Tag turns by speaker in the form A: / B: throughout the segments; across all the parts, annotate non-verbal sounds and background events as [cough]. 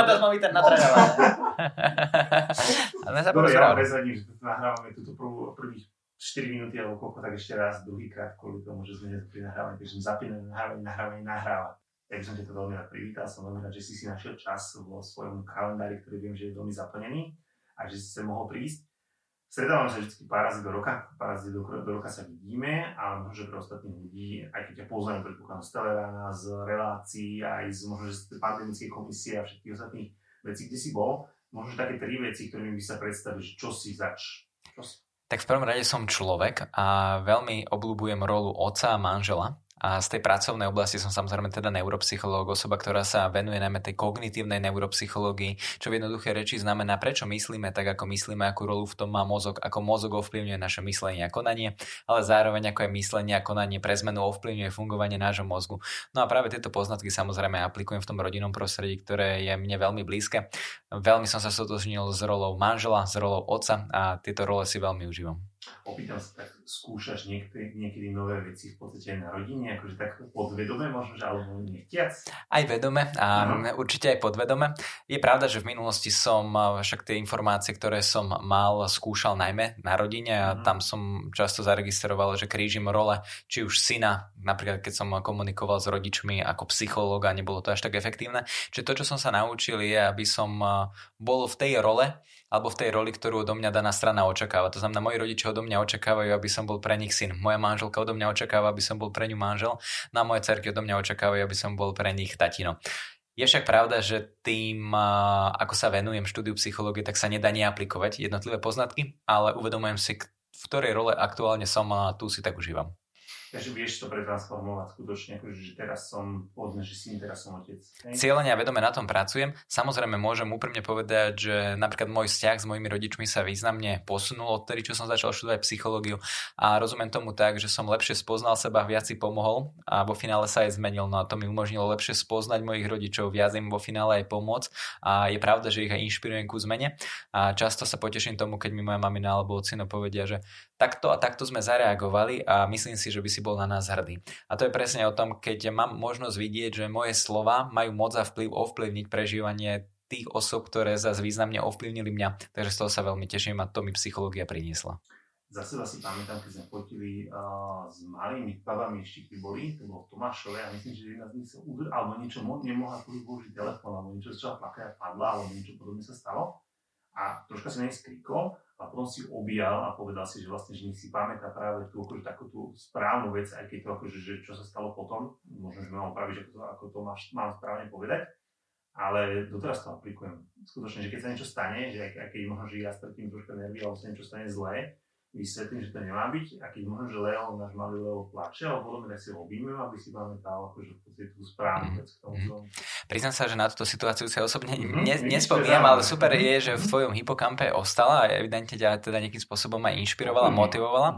A: Momentos mám ten natrénované. [laughs]
B: Dobre, ja prezradím, že nahrávame túto prvú, prvých 4 minúty alebo koľko, tak ešte raz, druhýkrát kvôli tomu, že sme pri nahrávaní, takže zapíname nahrávanie, nahrávanie, nahráva. Ja by som ťa to veľmi rád privítal, som veľmi rád, že si si našiel čas vo svojom kalendári, ktorý viem, že je veľmi zaplnený a že si sa mohol prísť. Stretávame sa vždy pár razy do roka, pár razy do, do roka sa vidíme, ale možno, že pre ostatných ľudí, aj keď ťa poznajú predpokladám z Telerána, z relácií, aj z možno, že z pandemickej komisie a všetkých ostatných vecí, kde si bol, možno, že také tri veci, ktorými by sa predstavil, že čo si zač. Čo si?
A: Tak v prvom rade som človek a veľmi obľúbujem rolu otca a manžela. A z tej pracovnej oblasti som samozrejme teda neuropsychológ, osoba, ktorá sa venuje najmä tej kognitívnej neuropsychológii, čo v jednoduché reči znamená, prečo myslíme tak, ako myslíme, akú rolu v tom má mozog, ako mozog ovplyvňuje naše myslenie a konanie, ale zároveň ako je myslenie a konanie pre zmenu ovplyvňuje fungovanie nášho mozgu. No a práve tieto poznatky samozrejme aplikujem v tom rodinnom prostredí, ktoré je mne veľmi blízke. Veľmi som sa sotožnil s rolou manžela, s rolou otca a tieto role si veľmi užívam
B: opýtam sa, skúšaš niekedy, niekedy nové veci v podstate na rodine, akože tak podvedome možno, že alebo nechtiac?
A: Aj vedome a no. určite aj podvedome. Je pravda, že v minulosti som však tie informácie, ktoré som mal, skúšal najmä na rodine a mm. tam som často zaregistroval, že krížim role, či už syna, napríklad keď som komunikoval s rodičmi ako psychológ a nebolo to až tak efektívne. Čiže to, čo som sa naučil je, aby som bol v tej role, alebo v tej roli, ktorú odo mňa daná strana očakáva. To znamená, moji rodičia odo mňa očakávajú, aby som bol pre nich syn. Moja manželka odo mňa očakáva, aby som bol pre ňu manžel. Na moje cerky odo mňa očakávajú, aby som bol pre nich tatino. Je však pravda, že tým, ako sa venujem štúdiu psychológie, tak sa nedá neaplikovať jednotlivé poznatky, ale uvedomujem si, v ktorej role aktuálne som a tu si tak užívam.
B: Takže vieš to pretransformovať skutočne, akože, že teraz som, povedzme, že syn, teraz som otec.
A: Cieľene a vedome na tom pracujem. Samozrejme môžem úprimne povedať, že napríklad môj vzťah s mojimi rodičmi sa významne posunul odtedy, čo som začal študovať psychológiu a rozumiem tomu tak, že som lepšie spoznal seba, viac si pomohol a vo finále sa aj zmenil. No a to mi umožnilo lepšie spoznať mojich rodičov, viac im vo finále aj pomôcť a je pravda, že ich aj inšpirujem ku zmene a často sa poteším tomu, keď mi moja mamina alebo ocino povedia, že takto a takto sme zareagovali a myslím si, že by si bol na nás hrdý. A to je presne o tom, keď mám možnosť vidieť, že moje slova majú moc a vplyv ovplyvniť prežívanie tých osob, ktoré zase významne ovplyvnili mňa. Takže z toho sa veľmi teším a to mi psychológia priniesla.
B: Za seba si pamätám, keď sme fotili uh, s malými babami ešte boli, to bolo v Tomášove a myslím, že jedna z nich sa udr, alebo niečo mo- nemohla použiť telefón, alebo niečo začala plakať a padla, alebo niečo podobné sa stalo. A troška sa nej skrikol a potom si objal a povedal si, že vlastne, že nech si pamätá práve tú, akože takú tú správnu vec, aj keď to akože, že čo sa stalo potom, možno, že mám opraviť, ako to, ako to máš, mám správne povedať, ale doteraz to aplikujem. Skutočne, že keď sa niečo stane, že aj, aj keď možno, že ja stretím troška nervy, alebo sa niečo stane zlé, vysvetlím, že to nemá byť a keď možno, že Leo, náš malý Leo plače, alebo podobne, tak si ho objímem, aby si pamätal akože v podstate tú správnu vec k tomu. Mm-hmm.
A: Priznám sa, že na túto situáciu sa osobne mm-hmm. ne, nespomínam, ale super mm-hmm. je, že v tvojom hypokampe ostala a evidentne ťa teda nejakým spôsobom aj inšpirovala, mm-hmm. motivovala.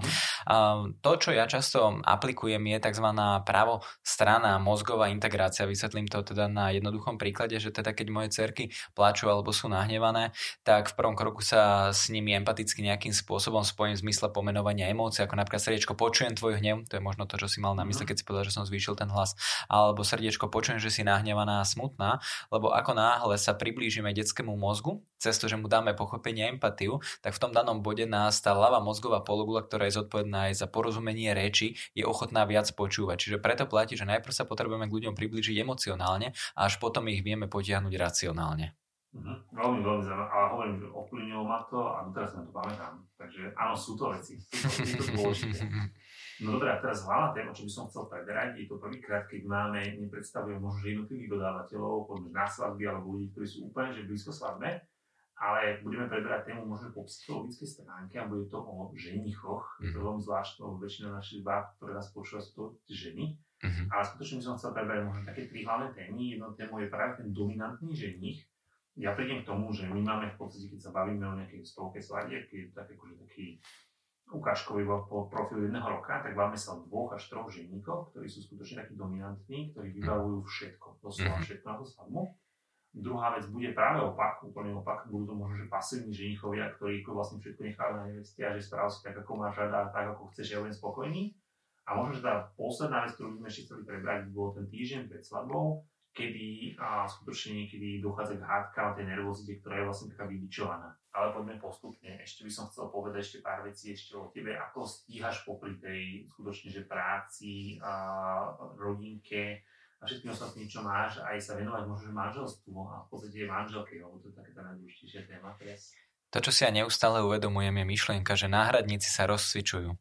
A: A to, čo ja často aplikujem, je tzv. právo strana mozgová integrácia. Vysvetlím to teda na jednoduchom príklade, že teda keď moje cerky plačú alebo sú nahnevané, tak v prvom kroku sa s nimi empaticky nejakým spôsobom spojím zmysle pomenovania emócií, ako napríklad srdiečko počujem tvoj hnev, to je možno to, čo si mal na mysle, mhm. keď si povedal, že som zvýšil ten hlas, alebo srdiečko počujem, že si nahnevaná smutná, lebo ako náhle sa priblížime detskému mozgu, cez to, že mu dáme pochopenie a empatiu, tak v tom danom bode nás tá ľavá mozgová pologula, ktorá je zodpovedná aj za porozumenie reči, je ochotná viac počúvať. Čiže preto platí, že najprv sa potrebujeme k ľuďom priblížiť emocionálne a až potom ich vieme potiahnuť racionálne.
B: Mm-hmm. Veľmi, veľmi zaujímavé. A hovorím, že ovplyvnilo ma to a doteraz na to pamätám. Takže áno, sú to veci. Sú to, sú to. [laughs] No dobré, a teraz hlavná téma, čo by som chcel preberať, je to prvýkrát, keď máme, nepredstavujem možno jednotlivých dodávateľov, povedzme na svadby alebo ľudí, ktorí sú úplne že blízko svadbe, ale budeme preberať tému možno po psychologickej stránke a bude to o ženichoch. Mm-hmm. Mhm. veľmi zvláštne, väčšina našich báb, ktoré nás počúva, sú to ženy. Mm-hmm. Ale skutočne by som chcel preberať možno také tri hlavné témy. Jedno tému je práve ten dominantný ženich, ja prídem k tomu, že my máme v podstate, keď sa bavíme o nejakej stovke sladiek, je to tak akože taký ukážkový profil jedného roka, tak máme sa o dvoch až troch ženíkov, ktorí sú skutočne takí dominantní, ktorí vybavujú všetko, doslova mhm. všetko na to svadbu. Druhá vec bude práve opak, úplne opak, budú to možno, že pasívni ženichovia, ktorí vlastne všetko nechajú na neveste a že správ si tak, ako máš rada, tak ako chceš, ja budem spokojný. A možno, že tá posledná vec, ktorú by sme ešte chceli prebrať, bol ten týždeň pred svadbou, kedy a skutočne niekedy dochádza k hádkam, tej nervozite, ktorá je vlastne taká vybičovaná. Ale poďme postupne. Ešte by som chcel povedať ešte pár vecí ešte o tebe. Ako stíhaš popri tej skutočne, že práci, a rodinke a všetkým ostatným, čo máš, aj sa venovať možno manželstvu a v podstate manželke, lebo to je taká tá najdôležitejšia téma teraz.
A: To, čo si ja neustále uvedomujem, je myšlienka, že náhradníci sa rozcvičujú.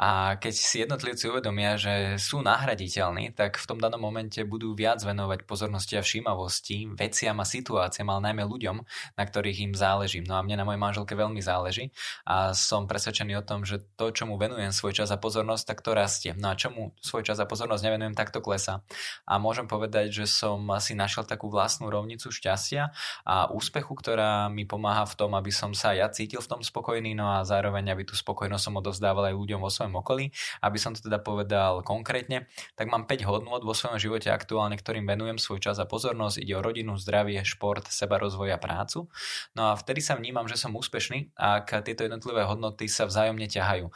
A: A keď si jednotlivci uvedomia, že sú nahraditeľní, tak v tom danom momente budú viac venovať pozornosti a všímavosti veciam a situáciám, ale najmä ľuďom, na ktorých im záleží. No a mne na mojej manželke veľmi záleží a som presvedčený o tom, že to, čomu venujem svoj čas a pozornosť, tak to rastie. No a čomu svoj čas a pozornosť nevenujem, tak to klesá. A môžem povedať, že som asi našiel takú vlastnú rovnicu šťastia a úspechu, ktorá mi pomáha v tom, aby som sa ja cítil v tom spokojný, no a zároveň, aby tú spokojnosť som odozdával aj ľuďom vo svojom okolí. Aby som to teda povedal konkrétne, tak mám 5 hodnôt vo svojom živote aktuálne, ktorým venujem svoj čas a pozornosť. Ide o rodinu, zdravie, šport, seba rozvoj a prácu. No a vtedy sa vnímam, že som úspešný, ak tieto jednotlivé hodnoty sa vzájomne ťahajú.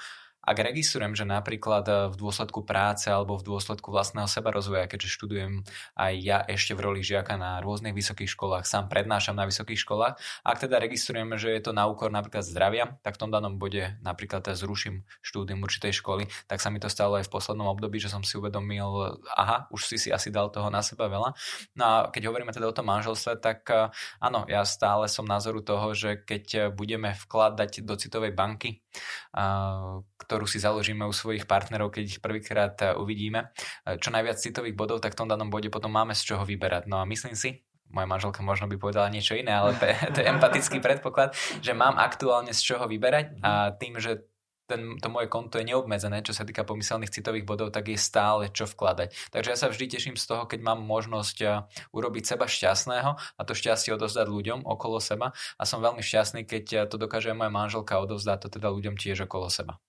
A: Ak registrujem, že napríklad e, v dôsledku práce alebo v dôsledku vlastného seba rozvoja, keďže študujem aj ja ešte v roli žiaka na rôznych vysokých školách, sám prednášam na vysokých školách, ak teda registrujem, že je to na úkor napríklad zdravia, tak v tom danom bode napríklad zruším štúdium určitej školy, tak sa mi to stalo aj v poslednom období, že som si uvedomil, aha, už si si asi dal toho na seba veľa. No a keď hovoríme teda o tom manželstve, tak áno, ja stále som názoru toho, že keď budeme vkladať do citovej banky, ktorú ktorú si založíme u svojich partnerov, keď ich prvýkrát e, uvidíme, e, čo najviac citových bodov, tak v tom danom bode potom máme z čoho vyberať. No a myslím si, moja manželka možno by povedala niečo iné, ale [laughs] to je empatický predpoklad, že mám aktuálne z čoho vyberať a tým, že ten, to moje konto je neobmedzené, čo sa týka pomyselných citových bodov, tak je stále čo vkladať. Takže ja sa vždy teším z toho, keď mám možnosť e, urobiť seba šťastného a to šťastie odovzdať ľuďom okolo seba a som veľmi šťastný, keď to dokáže moja manželka odovzdať to teda ľuďom tiež okolo seba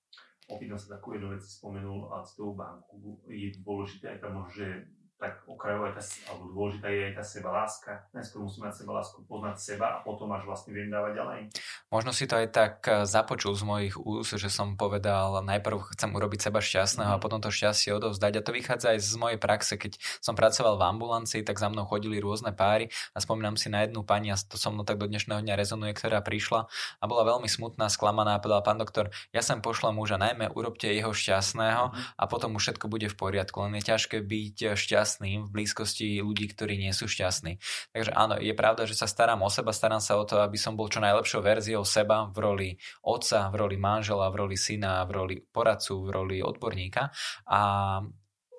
B: opýtam sa takú jednu vec, spomenul a z toho banku je dôležité aj tam, že tak okrajová tá, alebo dôležitá je aj tá sebaláska. Najskôr musím mať sebalásku, poznať seba a potom až vlastne viem dávať ďalej.
A: Možno si to aj tak eh, započul z mojich úst, že som povedal, najprv chcem urobiť seba šťastného mm. a potom to šťastie odovzdať. A to vychádza aj z mojej praxe, keď som pracoval v ambulancii, tak za mnou chodili rôzne páry a spomínam si na jednu pani a to so mnou tak do dnešného dňa rezonuje, ktorá prišla a bola veľmi smutná, sklamaná a povedala, pán doktor, ja sem pošlem muža, najmä urobte jeho šťastného mm. a potom už všetko bude v poriadku. Len je ťažké byť šťastný šťastným v blízkosti ľudí, ktorí nie sú šťastní. Takže áno, je pravda, že sa starám o seba, starám sa o to, aby som bol čo najlepšou verziou seba v roli otca, v roli manžela, v roli syna, v roli poradcu, v roli odborníka. A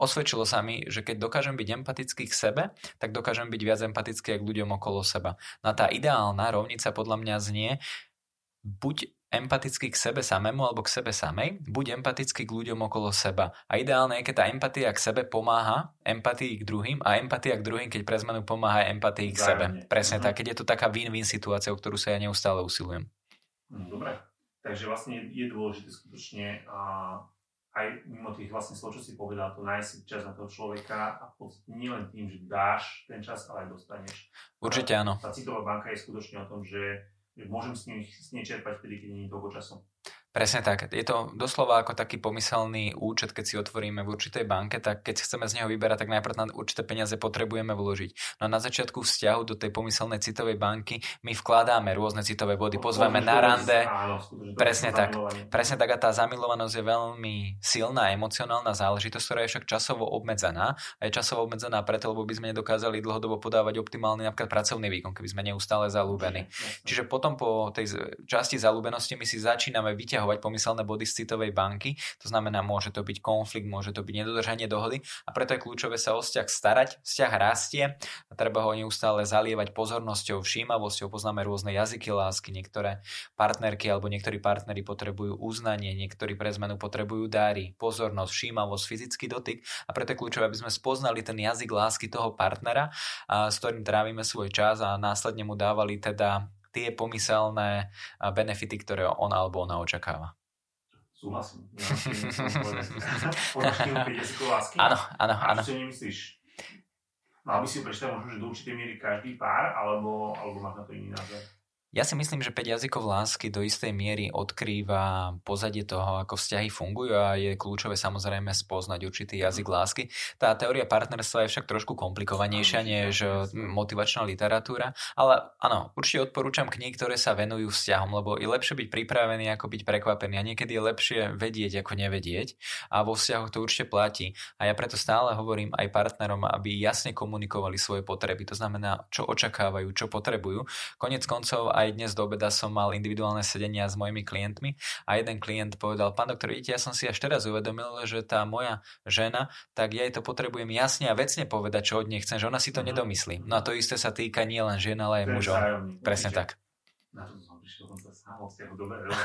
A: osvedčilo sa mi, že keď dokážem byť empatický k sebe, tak dokážem byť viac empatický k ľuďom okolo seba. No a tá ideálna rovnica podľa mňa znie, buď empatický k sebe samému alebo k sebe samej, buď empatický k ľuďom okolo seba. A ideálne je, keď tá empatia k sebe pomáha empatii k druhým a empatia k druhým, keď pre zmenu pomáha empatii k sebe. Presne mm-hmm. tak, keď je to taká win-win situácia, o ktorú sa ja neustále usilujem.
B: Mm, dobre, takže vlastne je dôležité skutočne a aj mimo tých vlastne slov, čo si povedal, to nájsť čas na toho človeka a v podstate nie len tým, že dáš ten čas, ale aj dostaneš.
A: Určite áno.
B: Tá citová banka je skutočne o tom, že môžem s nimi, s nimi čerpať vtedy, keď nie je toľko času.
A: Presne tak. Je to doslova ako taký pomyselný účet, keď si otvoríme v určitej banke, tak keď chceme z neho vyberať, tak najprv na určité peniaze potrebujeme vložiť. No a na začiatku vzťahu do tej pomyselnej citovej banky my vkladáme rôzne citové body, pozveme na rande.
B: Áno,
A: presne tak. Presne tak a tá zamilovanosť je veľmi silná emocionálna záležitosť, ktorá je však časovo obmedzená. A je časovo obmedzená preto, lebo by sme nedokázali dlhodobo podávať optimálny napríklad pracovný výkon, keby sme neustále zalúbení. Čiže potom po tej časti zalúbenosti my si začíname vyťahovať vyťahovať pomyselné body z citovej banky. To znamená, môže to byť konflikt, môže to byť nedodržanie dohody a preto je kľúčové sa o vzťah starať. Vzťah rastie a treba ho neustále zalievať pozornosťou, všímavosťou. Poznáme rôzne jazyky lásky, niektoré partnerky alebo niektorí partnery potrebujú uznanie, niektorí pre zmenu potrebujú dáry, pozornosť, všímavosť, fyzický dotyk a preto je kľúčové, aby sme spoznali ten jazyk lásky toho partnera, a s ktorým trávime svoj čas a následne mu dávali teda tie pomyselné benefity, ktoré on alebo ona očakáva.
B: Súhlasím. [laughs]
A: Áno, áno, áno.
B: Čo si nemyslíš? Mal by si prečítať možno, že do určitej miery každý pár, alebo, alebo máš na to iný názor?
A: Ja si myslím, že 5 jazykov lásky do istej miery odkrýva pozadie toho, ako vzťahy fungujú a je kľúčové samozrejme spoznať určitý jazyk lásky. Tá teória partnerstva je však trošku komplikovanejšia než motivačná literatúra, ale áno, určite odporúčam knihy, ktoré sa venujú vzťahom, lebo je lepšie byť pripravený ako byť prekvapený a niekedy je lepšie vedieť ako nevedieť a vo vzťahoch to určite platí. A ja preto stále hovorím aj partnerom, aby jasne komunikovali svoje potreby, to znamená, čo očakávajú, čo potrebujú. Konec koncov aj dnes do obeda som mal individuálne sedenia s mojimi klientmi a jeden klient povedal, pán doktor, vidíte, ja som si až teraz uvedomil, že tá moja žena, tak ja jej to potrebujem jasne a vecne povedať, čo od nej chcem, že ona si to mm-hmm. nedomyslí. No a to isté sa týka nie len žien, ale aj mužov. Presne tak.
B: Na to som prišiel, som sa sám vzťahu, dobre, dobre.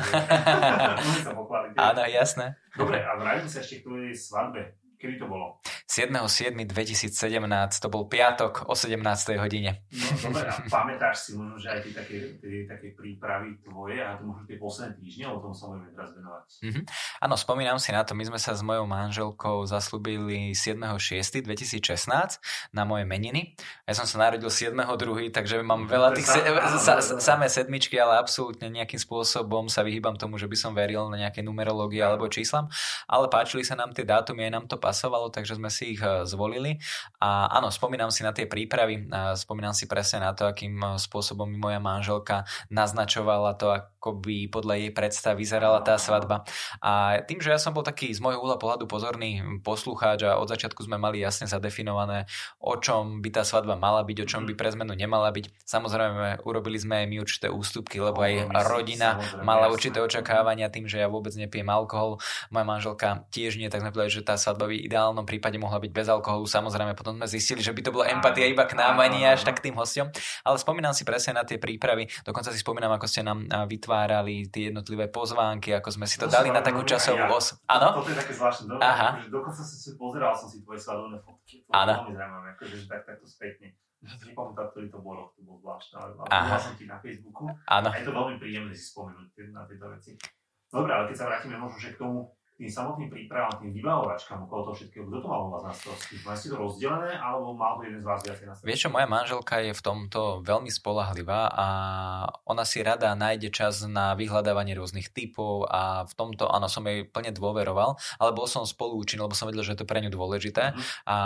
A: Áno, jasné.
B: Dobre, a vrátim sa ešte k tvojej svadbe. Kedy to bolo?
A: 7.7.2017, to bol piatok o 17. hodine.
B: No dobre, a pamätáš si možno, že aj tie také, tie, také prípravy tvoje a to možno tie posledné týždne, o tom sa budeme teraz venovať.
A: Mm-hmm. Áno, spomínam si na to, my sme sa s mojou manželkou zaslúbili 7.6.2016 na moje meniny. Ja som sa narodil 7.2., takže mám veľa tých se- sa, sa, [laughs] samé sedmičky, ale absolútne nejakým spôsobom sa vyhýbam tomu, že by som veril na nejaké numerológie alebo číslam, ale páčili sa nám tie dátumy, aj nám to pasovalo, takže sme si ich eh, zvolili. A áno, spomínam si na tie prípravy, spomínam si presne na to, akým eh, spôsobom mi moja manželka naznačovala to, ako by podľa jej predstav vyzerala tá svadba. A tým, že ja som bol taký z môjho uhla pohľadu pozorný poslucháč a od začiatku sme mali jasne zadefinované, o čom by tá svadba mala byť, o čom by pre zmenu nemala byť. Samozrejme, urobili sme my určité ústupky, lebo aj rodina mala určité očakávania tým, že ja vôbec nepijem alkohol, moja manželka tiež nie, tak sme povedali, že tá svadba by ideálnom prípade mohla byť bez alkoholu. Samozrejme, potom sme zistili, že by to bola empatia iba k nám, ani až tak k tým hostom. Ale spomínam si presne na tie prípravy. Dokonca si spomínam, ako ste nám vytvárali tie jednotlivé pozvánky, ako sme si to, to dali na takú časovú ja, os.
B: Áno? To, to je také zvláštne. Dobre, Aha. Akože dokonca som si pozeral som si tvoje svadobné fotky. To Áno. veľmi zaujímavé, akože tak, takto spätne. Nepamätám, ktorý to bol rok, to bol zvláštne, ale Aha. som ti na Facebooku. Áno. A je to veľmi príjemné si spomenúť na tieto veci. Dobre, ale keď sa vrátime možno, že k tomu, tým samotným prípravám, tým vybavovačkám okolo toho všetkého, kto to mal u vás na starosti? Máte to rozdelené, alebo mal to jeden z vás viacej na starosti?
A: Vieš čo, moja manželka je v tomto veľmi spolahlivá a ona si rada nájde čas na vyhľadávanie rôznych typov a v tomto, áno, som jej plne dôveroval, ale bol som spolúčin, lebo som vedel, že je to pre ňu dôležité mm-hmm. a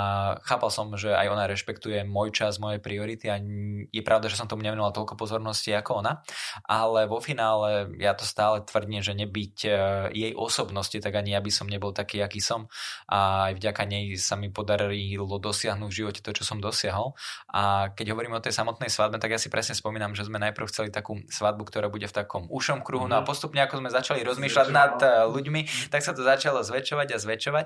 A: chápal som, že aj ona rešpektuje môj čas, moje priority a je pravda, že som tomu nevenoval toľko pozornosti ako ona, ale vo finále ja to stále tvrdím, že nebyť e, jej osobnosti, tak ani ja by som nebol taký, aký som a aj vďaka nej sa mi podarilo dosiahnuť v živote to, čo som dosiahol. A keď hovorím o tej samotnej svadbe, tak ja si presne spomínam, že sme najprv chceli takú svadbu, ktorá bude v takom ušom kruhu, no a mhm. postupne ako sme začali rozmýšľať nad eh, ľuďmi, tak sa to začalo zväčšovať a zväčšovať.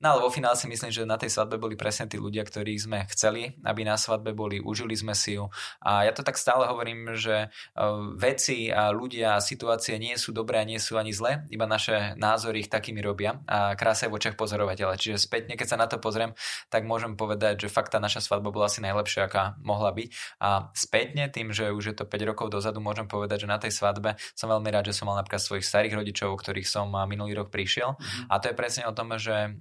A: No ale vo finále si myslím, že na tej svadbe boli presne tí ľudia, ktorých sme chceli, aby na svadbe boli, užili sme si ju. A ja to tak stále hovorím, že eh, veci a ľudia a situácie nie sú dobré a nie sú ani zlé, iba naše názory ich takým mi robia a krása v očiach pozorovateľa. Čiže spätne, keď sa na to pozriem, tak môžem povedať, že fakt tá naša svadba bola asi najlepšia, aká mohla byť. A spätne, tým, že už je to 5 rokov dozadu, môžem povedať, že na tej svadbe som veľmi rád, že som mal napríklad svojich starých rodičov, ktorých som minulý rok prišiel. Mm-hmm. A to je presne o tom, že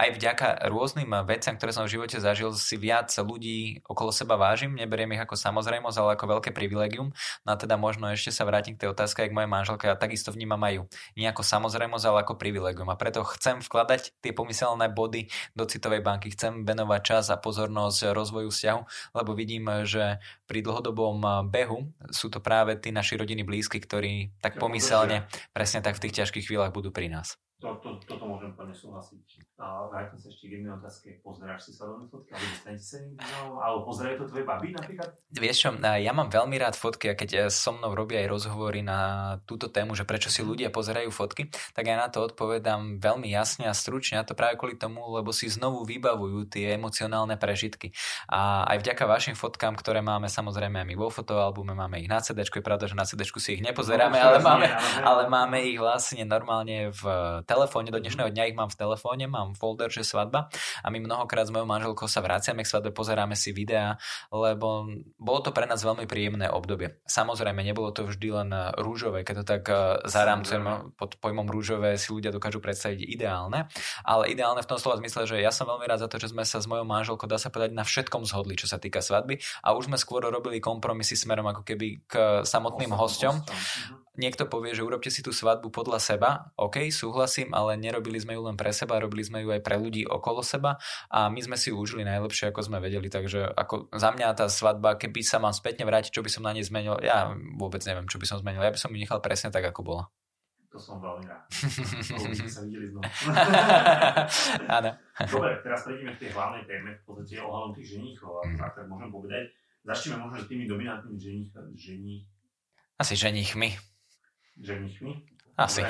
A: aj vďaka rôznym veciam, ktoré som v živote zažil, si viac ľudí okolo seba vážim, neberiem ich ako samozrejmosť, ale ako veľké privilegium. No a teda možno ešte sa vrátim k tej otázke, ak moje manželka, ja takisto vnímam aj nie ako samozrejmosť, ale ako privilegium. A preto chcem vkladať tie pomyselné body do citovej banky, chcem venovať čas a pozornosť rozvoju vzťahu, lebo vidím, že pri dlhodobom behu sú to práve tí naši rodiny blízky, ktorí tak pomyselne, presne tak v tých ťažkých chvíľach budú pri nás.
B: To, to, toto môžem plne súhlasiť. A vrátim sa ešte k jednej otázke. Pozeráš si svadobné fotky? Alebo dostanete sa Alebo pozerajú to tvoje baby napríklad?
A: Vieš čo, ja mám veľmi rád fotky a keď so mnou robia aj rozhovory na túto tému, že prečo si ľudia pozerajú fotky, tak ja na to odpovedám veľmi jasne a stručne. A to práve kvôli tomu, lebo si znovu vybavujú tie emocionálne prežitky. A aj vďaka vašim fotkám, ktoré máme samozrejme aj my vo fotoalbume, máme ich na CD, je pravda, že na CD si ich nepozeráme, no, ale máme, ale máme ich vlastne normálne v telefóne, do dnešného dňa ich mám v telefóne, mám folder, že svadba. A my mnohokrát s mojou manželkou sa vraciame k svadbe, pozeráme si videá, lebo bolo to pre nás veľmi príjemné obdobie. Samozrejme, nebolo to vždy len rúžové, keď to tak eh, zarámcujem pod pojmom rúžové si ľudia dokážu predstaviť ideálne, ale ideálne v tom slova zmysle, že ja som veľmi rád za to, že sme sa s mojou manželkou, dá sa povedať, na všetkom zhodli, čo sa týka svadby. A už sme skôr robili kompromisy smerom ako keby k samotným hosťom. Mhm. Niekto povie, že urobte si tú svadbu podľa seba, OK, súhlasím, ale nerobili sme ju len pre seba, robili sme ju aj pre ľudí okolo seba a my sme si ju užili najlepšie, ako sme vedeli, takže ako za mňa tá svadba, keby sa mám spätne vrátiť, čo by som na nej zmenil, ja vôbec neviem, čo by som zmenil, ja by som ju nechal presne tak, ako bola.
B: To som veľmi rád. [laughs] Sa videli. [laughs]
A: Áno.
B: Dobre, teraz prejdeme k tej hlavnej téme, v podstate ohľadom tých ženíchov, mm. tak môžem povedať. Začneme možno tými dominantnými ženích, ženích.
A: Asi ženichmi.
B: Ženichmi?
A: Asi.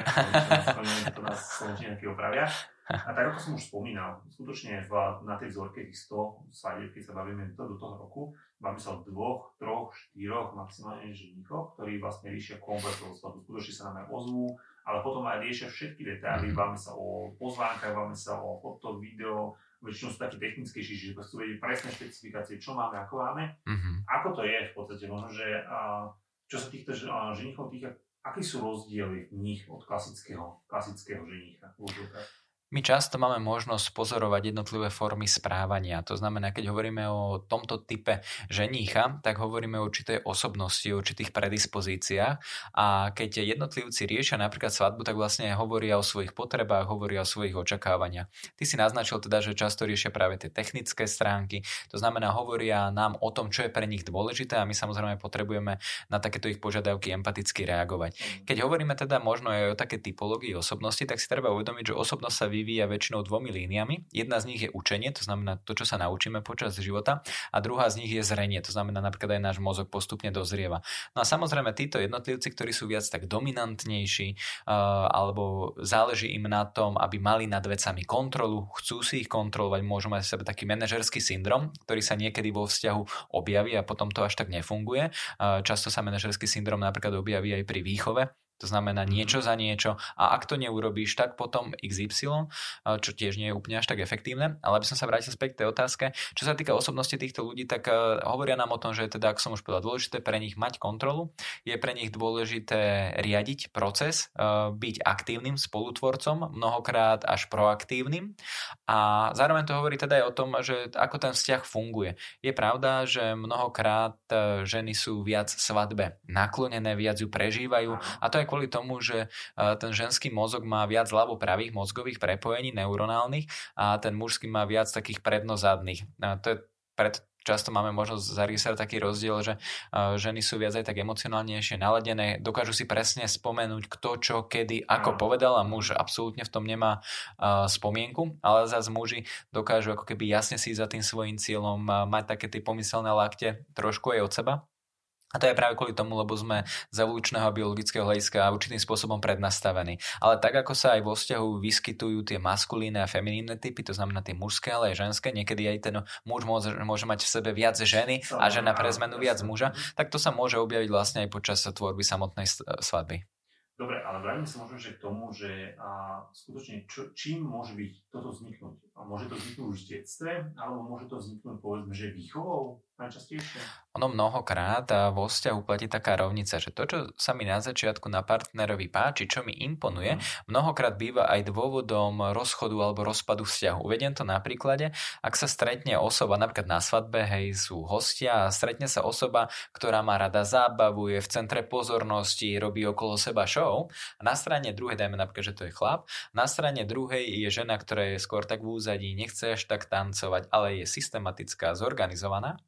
B: To nás slovenčine opravia. A tak ako som už spomínal, skutočne v, na tej vzorke tých 100 svadieb, keď sa bavíme do, do toho roku, máme sa o dvoch, troch, štyroch maximálne ženichoch, ktorí vlastne riešia komplet toho svadbu. Skutočne sa nám aj ozvú, ale potom aj riešia všetky detaily. Mhm. Bavíme sa o pozvánkach, bavíme sa o foto, video, väčšinou sú takí technickejší, že chcú vedieť presné špecifikácie, čo máme, ako máme. Mm-hmm. Ako to je v podstate, možno, že čo sa týchto ženichov týka, aký sú rozdiely v nich od klasického, klasického ženicha?
A: My často máme možnosť pozorovať jednotlivé formy správania. To znamená, keď hovoríme o tomto type ženícha, tak hovoríme o určitej osobnosti, o určitých predispozíciách. A keď jednotlivci riešia napríklad svadbu, tak vlastne hovoria o svojich potrebách, hovoria o svojich očakávaniach. Ty si naznačil teda, že často riešia práve tie technické stránky. To znamená, hovoria nám o tom, čo je pre nich dôležité a my samozrejme potrebujeme na takéto ich požiadavky empaticky reagovať. Keď hovoríme teda možno aj o také typológii osobnosti, tak si treba uvedomiť, že osobnosť sa vyvíja väčšinou dvomi líniami. Jedna z nich je učenie, to znamená to, čo sa naučíme počas života, a druhá z nich je zrenie, to znamená napríklad aj náš mozog postupne dozrieva. No a samozrejme títo jednotlivci, ktorí sú viac tak dominantnejší, alebo záleží im na tom, aby mali nad vecami kontrolu, chcú si ich kontrolovať, môžu mať v sebe taký manažerský syndrom, ktorý sa niekedy vo vzťahu objaví a potom to až tak nefunguje. Často sa manažerský syndrom napríklad objaví aj pri výchove, to znamená mhm. niečo za niečo a ak to neurobíš, tak potom XY, čo tiež nie je úplne až tak efektívne. Ale aby som sa vrátil späť k tej otázke, čo sa týka osobnosti týchto ľudí, tak uh, hovoria nám o tom, že teda, ako som už povedal, dôležité pre nich mať kontrolu, je pre nich dôležité riadiť proces, uh, byť aktívnym spolutvorcom, mnohokrát až proaktívnym a zároveň to hovorí teda aj o tom, že ako ten vzťah funguje. Je pravda, že mnohokrát ženy sú viac svadbe naklonené, viac ju prežívajú a to je kvôli tomu, že ten ženský mozog má viac ľavo-pravých mozgových prepojení neuronálnych a ten mužský má viac takých prednozadných. To je preto často máme možnosť zarýsať taký rozdiel, že ženy sú viac aj tak emocionálnejšie naladené, dokážu si presne spomenúť kto, čo, kedy, ako povedal a muž absolútne v tom nemá spomienku, ale zase muži dokážu ako keby jasne si za tým svojim cieľom mať také tie pomyselné lakte trošku aj od seba a to je práve kvôli tomu, lebo sme z evolučného biologického hľadiska určitým spôsobom prednastavení. Ale tak ako sa aj vo vzťahu vyskytujú tie maskulínne a feminínne typy, to znamená tie mužské, ale aj ženské, niekedy aj ten muž môže, môže mať v sebe viac ženy a žena pre zmenu viac muža, tak to sa môže objaviť vlastne aj počas tvorby samotnej svadby.
B: Dobre, ale vráťme sa možno že k tomu, že a, skutočne čo, čím môže byť toto vzniknúť? A môže to vzniknúť už v detstve, alebo môže to vzniknúť povedzme, že výchovou?
A: Ono mnohokrát a vo vzťahu platí taká rovnica, že to, čo sa mi na začiatku na partnerovi páči, čo mi imponuje, mm. mnohokrát býva aj dôvodom rozchodu alebo rozpadu vzťahu. Uvediem to na príklade, ak sa stretne osoba, napríklad na svadbe, hej, sú hostia a stretne sa osoba, ktorá má rada zábavu, je v centre pozornosti, robí okolo seba show a na strane druhej, dajme napríklad, že to je chlap, na strane druhej je žena, ktorá je skôr tak v úzadí, nechce až tak tancovať, ale je systematická, zorganizovaná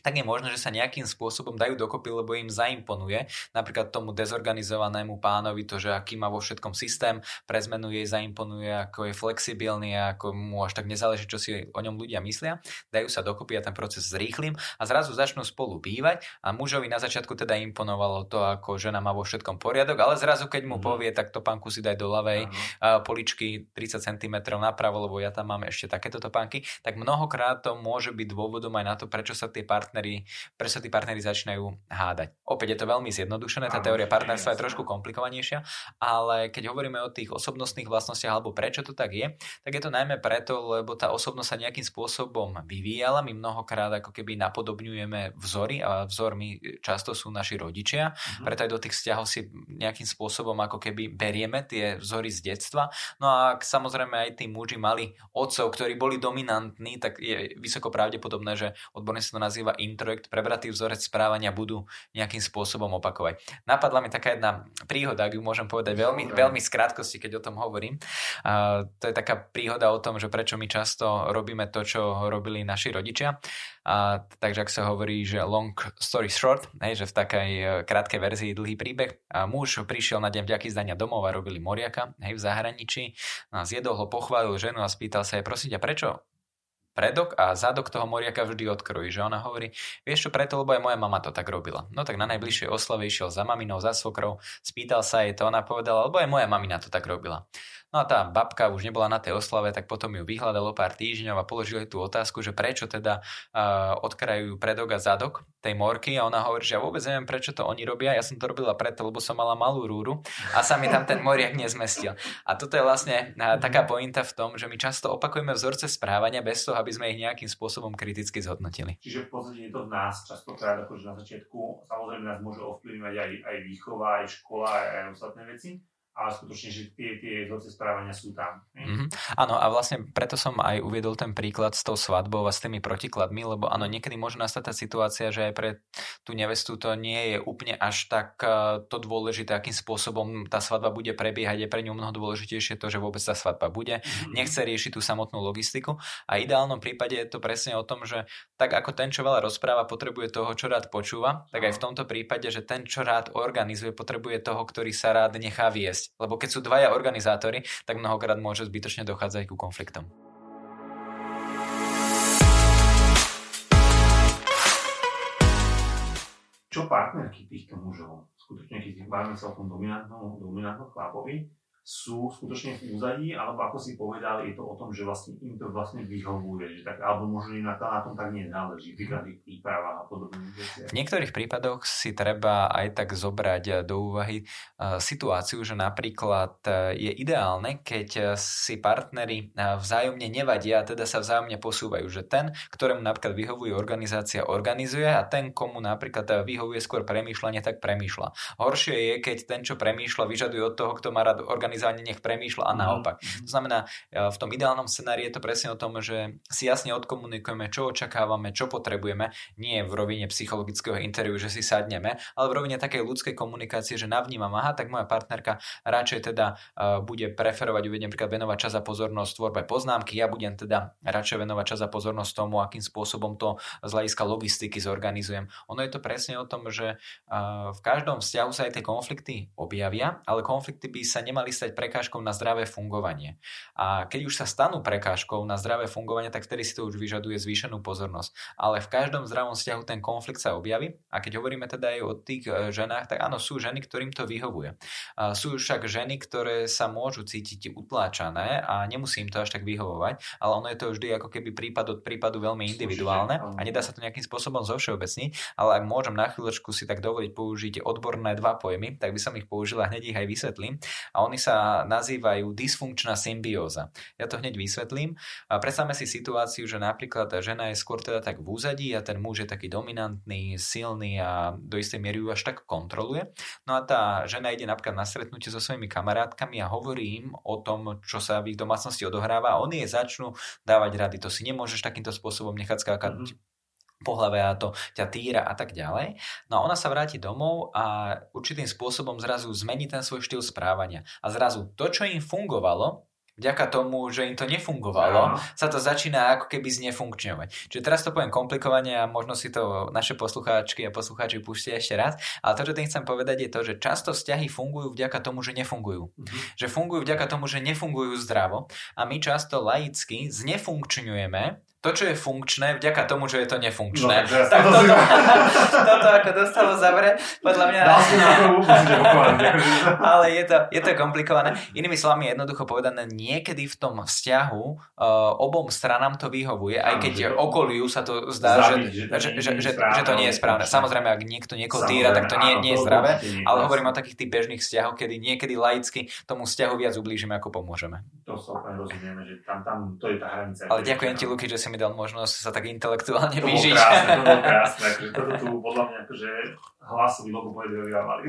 A: tak je možné, že sa nejakým spôsobom dajú dokopy, lebo im zaimponuje napríklad tomu dezorganizovanému pánovi to, že aký má vo všetkom systém, pre zmenu jej zaimponuje, ako je flexibilný a ako mu až tak nezáleží, čo si o ňom ľudia myslia. Dajú sa dokopy a ten proces zrýchlim a zrazu začnú spolu bývať a mužovi na začiatku teda imponovalo to, ako žena má vo všetkom poriadok, ale zrazu keď mu mm. povie, tak to pánku si daj do ľavej uh, poličky 30 cm napravo, lebo ja tam mám ešte takéto topánky, tak mnohokrát to môže byť dôvodom aj na to, prečo sa tie partnery partneri, prečo tí partneri začínajú hádať. Opäť je to veľmi zjednodušené, tá teória partnerstva je trošku komplikovanejšia, ale keď hovoríme o tých osobnostných vlastnostiach alebo prečo to tak je, tak je to najmä preto, lebo tá osobnosť sa nejakým spôsobom vyvíjala. My mnohokrát ako keby napodobňujeme vzory a vzormi často sú naši rodičia, mm-hmm. preto aj do tých vzťahov si nejakým spôsobom ako keby berieme tie vzory z detstva. No a ak samozrejme aj tí muži mali otcov, ktorí boli dominantní, tak je vysoko pravdepodobné, že odborne sa to nazýva introjekt, prebratý vzorec správania budú nejakým spôsobom opakovať. Napadla mi taká jedna príhoda, ak ju môžem povedať veľmi, veľmi skrátkosti, keď o tom hovorím. A to je taká príhoda o tom, že prečo my často robíme to, čo robili naši rodičia. A, takže ak sa hovorí, že long story short, hej, že v takej e, krátkej verzii dlhý príbeh, a muž prišiel na deň vďaky zdania domov a robili moriaka hej, v zahraničí, a zjedol ho, pochválil ženu a spýtal sa jej, prosím ťa, prečo predok a zadok toho moriaka vždy odkrojí. Že ona hovorí, vieš čo, preto, lebo aj moja mama to tak robila. No tak na najbližšej oslave išiel za maminou, za svokrou, spýtal sa jej to, ona povedala, lebo aj moja mamina to tak robila. No a tá babka už nebola na tej oslave, tak potom ju vyhľadalo pár týždňov a položili tú otázku, že prečo teda uh, odkrajujú predok a zadok tej morky a ona hovorí, že ja vôbec neviem, prečo to oni robia, ja som to robila preto, lebo som mala malú rúru a sa mi tam ten moriak nezmestil. A toto je vlastne uh, taká pointa v tom, že my často opakujeme vzorce správania bez toho, aby sme ich nejakým spôsobom kriticky zhodnotili.
B: Čiže v podstate je to v nás častokrát, akože na začiatku, samozrejme nás môže ovplyvňovať aj, aj výchova, aj škola, aj, aj ostatné veci, ale skutočne, že tie, tie vzorce správania sú tam. Mm-hmm.
A: Áno, a vlastne preto som aj uviedol ten príklad s tou svadbou a s tými protikladmi, lebo áno, niekedy môže nastať tá situácia, že aj pre tú nevestu to nie je úplne až tak eh, to dôležité, akým spôsobom tá svadba bude prebiehať. Je pre ňu mnoho dôležitejšie to, že vôbec tá svadba bude. Mm-hmm. Nechce riešiť tú samotnú logistiku. A ideálnom prípade je to presne o tom, že tak ako ten, čo veľa rozpráva, potrebuje toho, čo rád počúva, tak aj v tomto prípade, že ten, čo rád organizuje, potrebuje toho, ktorý sa rád nechá viesť. Lebo keď sú dvaja organizátori, tak mnohokrát môže zbytočne dochádzať ku konfliktom.
B: Čo partnerky týchto mužov? Skutočne, keď bavíme sa o tom dominantnom, dominantnom chlapovi, sú skutočne v úzadí, alebo ako si povedal, je to o tom, že vlastne im to vlastne vyhovuje, že tak, alebo možno im na, to, na tom tak nezáleží, v ich prípravách a podobných veciach.
A: V niektorých prípadoch si treba aj tak zobrať do úvahy uh, situáciu, že napríklad uh, je ideálne, keď si partnery uh, vzájomne nevadia a teda sa vzájomne posúvajú, že ten, ktorému napríklad vyhovuje organizácia, organizuje a ten, komu napríklad vyhovuje skôr premýšľanie, tak premýšľa. Horšie je, keď ten, čo premýšľa, vyžaduje od toho, kto má rád organizáciu, organizáne nech premýšľa a mhm. naopak. To znamená, e, v tom ideálnom scenári je to presne o tom, že si jasne odkomunikujeme, čo očakávame, čo potrebujeme, nie v rovine psychologického interviu, že si sadneme, ale v rovine takej ľudskej komunikácie, že navnímam, aha, tak moja partnerka radšej teda uh, bude preferovať, uvediem napríklad venovať čas a pozornosť tvorbe poznámky, ja budem teda radšej venovať čas a pozornosť tomu, akým spôsobom to z hľadiska logistiky zorganizujem. Ono je to presne o tom, že uh, v každom vzťahu sa aj tie konflikty objavia, ale konflikty by sa nemali stať prekážkou na zdravé fungovanie. A keď už sa stanú prekážkou na zdravé fungovanie, tak vtedy si to už vyžaduje zvýšenú pozornosť. Ale v každom zdravom vzťahu ten konflikt sa objaví a keď hovoríme teda aj o tých e, ženách, tak áno, sú ženy, ktorým to vyhovuje. A sú však ženy, ktoré sa môžu cítiť utláčané a nemusí im to až tak vyhovovať, ale ono je to vždy ako keby prípad od prípadu veľmi individuálne a nedá sa to nejakým spôsobom zovšeobecniť, ale ak môžem na chvíľočku si tak dovoliť použiť odborné dva pojmy, tak by som ich použila hneď ich aj vysvetlím. A oni sa sa nazývajú dysfunkčná symbióza. Ja to hneď vysvetlím. Predstavme si situáciu, že napríklad žena je skôr teda tak v úzadí a ten muž je taký dominantný, silný a do istej miery ju až tak kontroluje. No a tá žena ide napríklad na stretnutie so svojimi kamarátkami a hovorí im o tom, čo sa v ich domácnosti odohráva a oni jej začnú dávať rady. To si nemôžeš takýmto spôsobom nechať skákať mm-hmm po hlave a to ťa týra a tak ďalej. No a ona sa vráti domov a určitým spôsobom zrazu zmení ten svoj štýl správania. A zrazu to, čo im fungovalo, vďaka tomu, že im to nefungovalo, sa to začína ako keby znefunkčňovať. Čiže teraz to poviem komplikovane a možno si to naše poslucháčky a poslucháči púšťte ešte raz, ale to, čo tým chcem povedať, je to, že často vzťahy fungujú vďaka tomu, že nefungujú. Mm-hmm. Že fungujú vďaka tomu, že nefungujú zdravo a my často laicky znefunkčňujeme to, čo je funkčné, vďaka tomu, že je to nefunkčné.
B: No, takže
A: tak
B: toto, [laughs]
A: toto, ako dostalo zavre, podľa mňa... [laughs] ale je to, je to komplikované. Inými slovami, jednoducho povedané, niekedy v tom vzťahu uh, obom stranám to vyhovuje, aj keď okoliu sa to zdá, že, že, že, že, že to nie je správne. Samozrejme, ak niekto niekoho týra, tak to nie, nie je zdravé, ale hovorím o takých tých bežných vzťahoch, kedy niekedy laicky tomu vzťahu viac ublížime, ako pomôžeme.
B: To sa úplne rozumieme, že tam, tam to je tá hranica.
A: Ale ďakujem ti, Luky, že si mi dal možnosť sa tak intelektuálne to vyžiť.
B: Krásne, to bolo [laughs] krásne. Akože toto tu podľa mňa akože hlasový logopoedovia vyhrávali.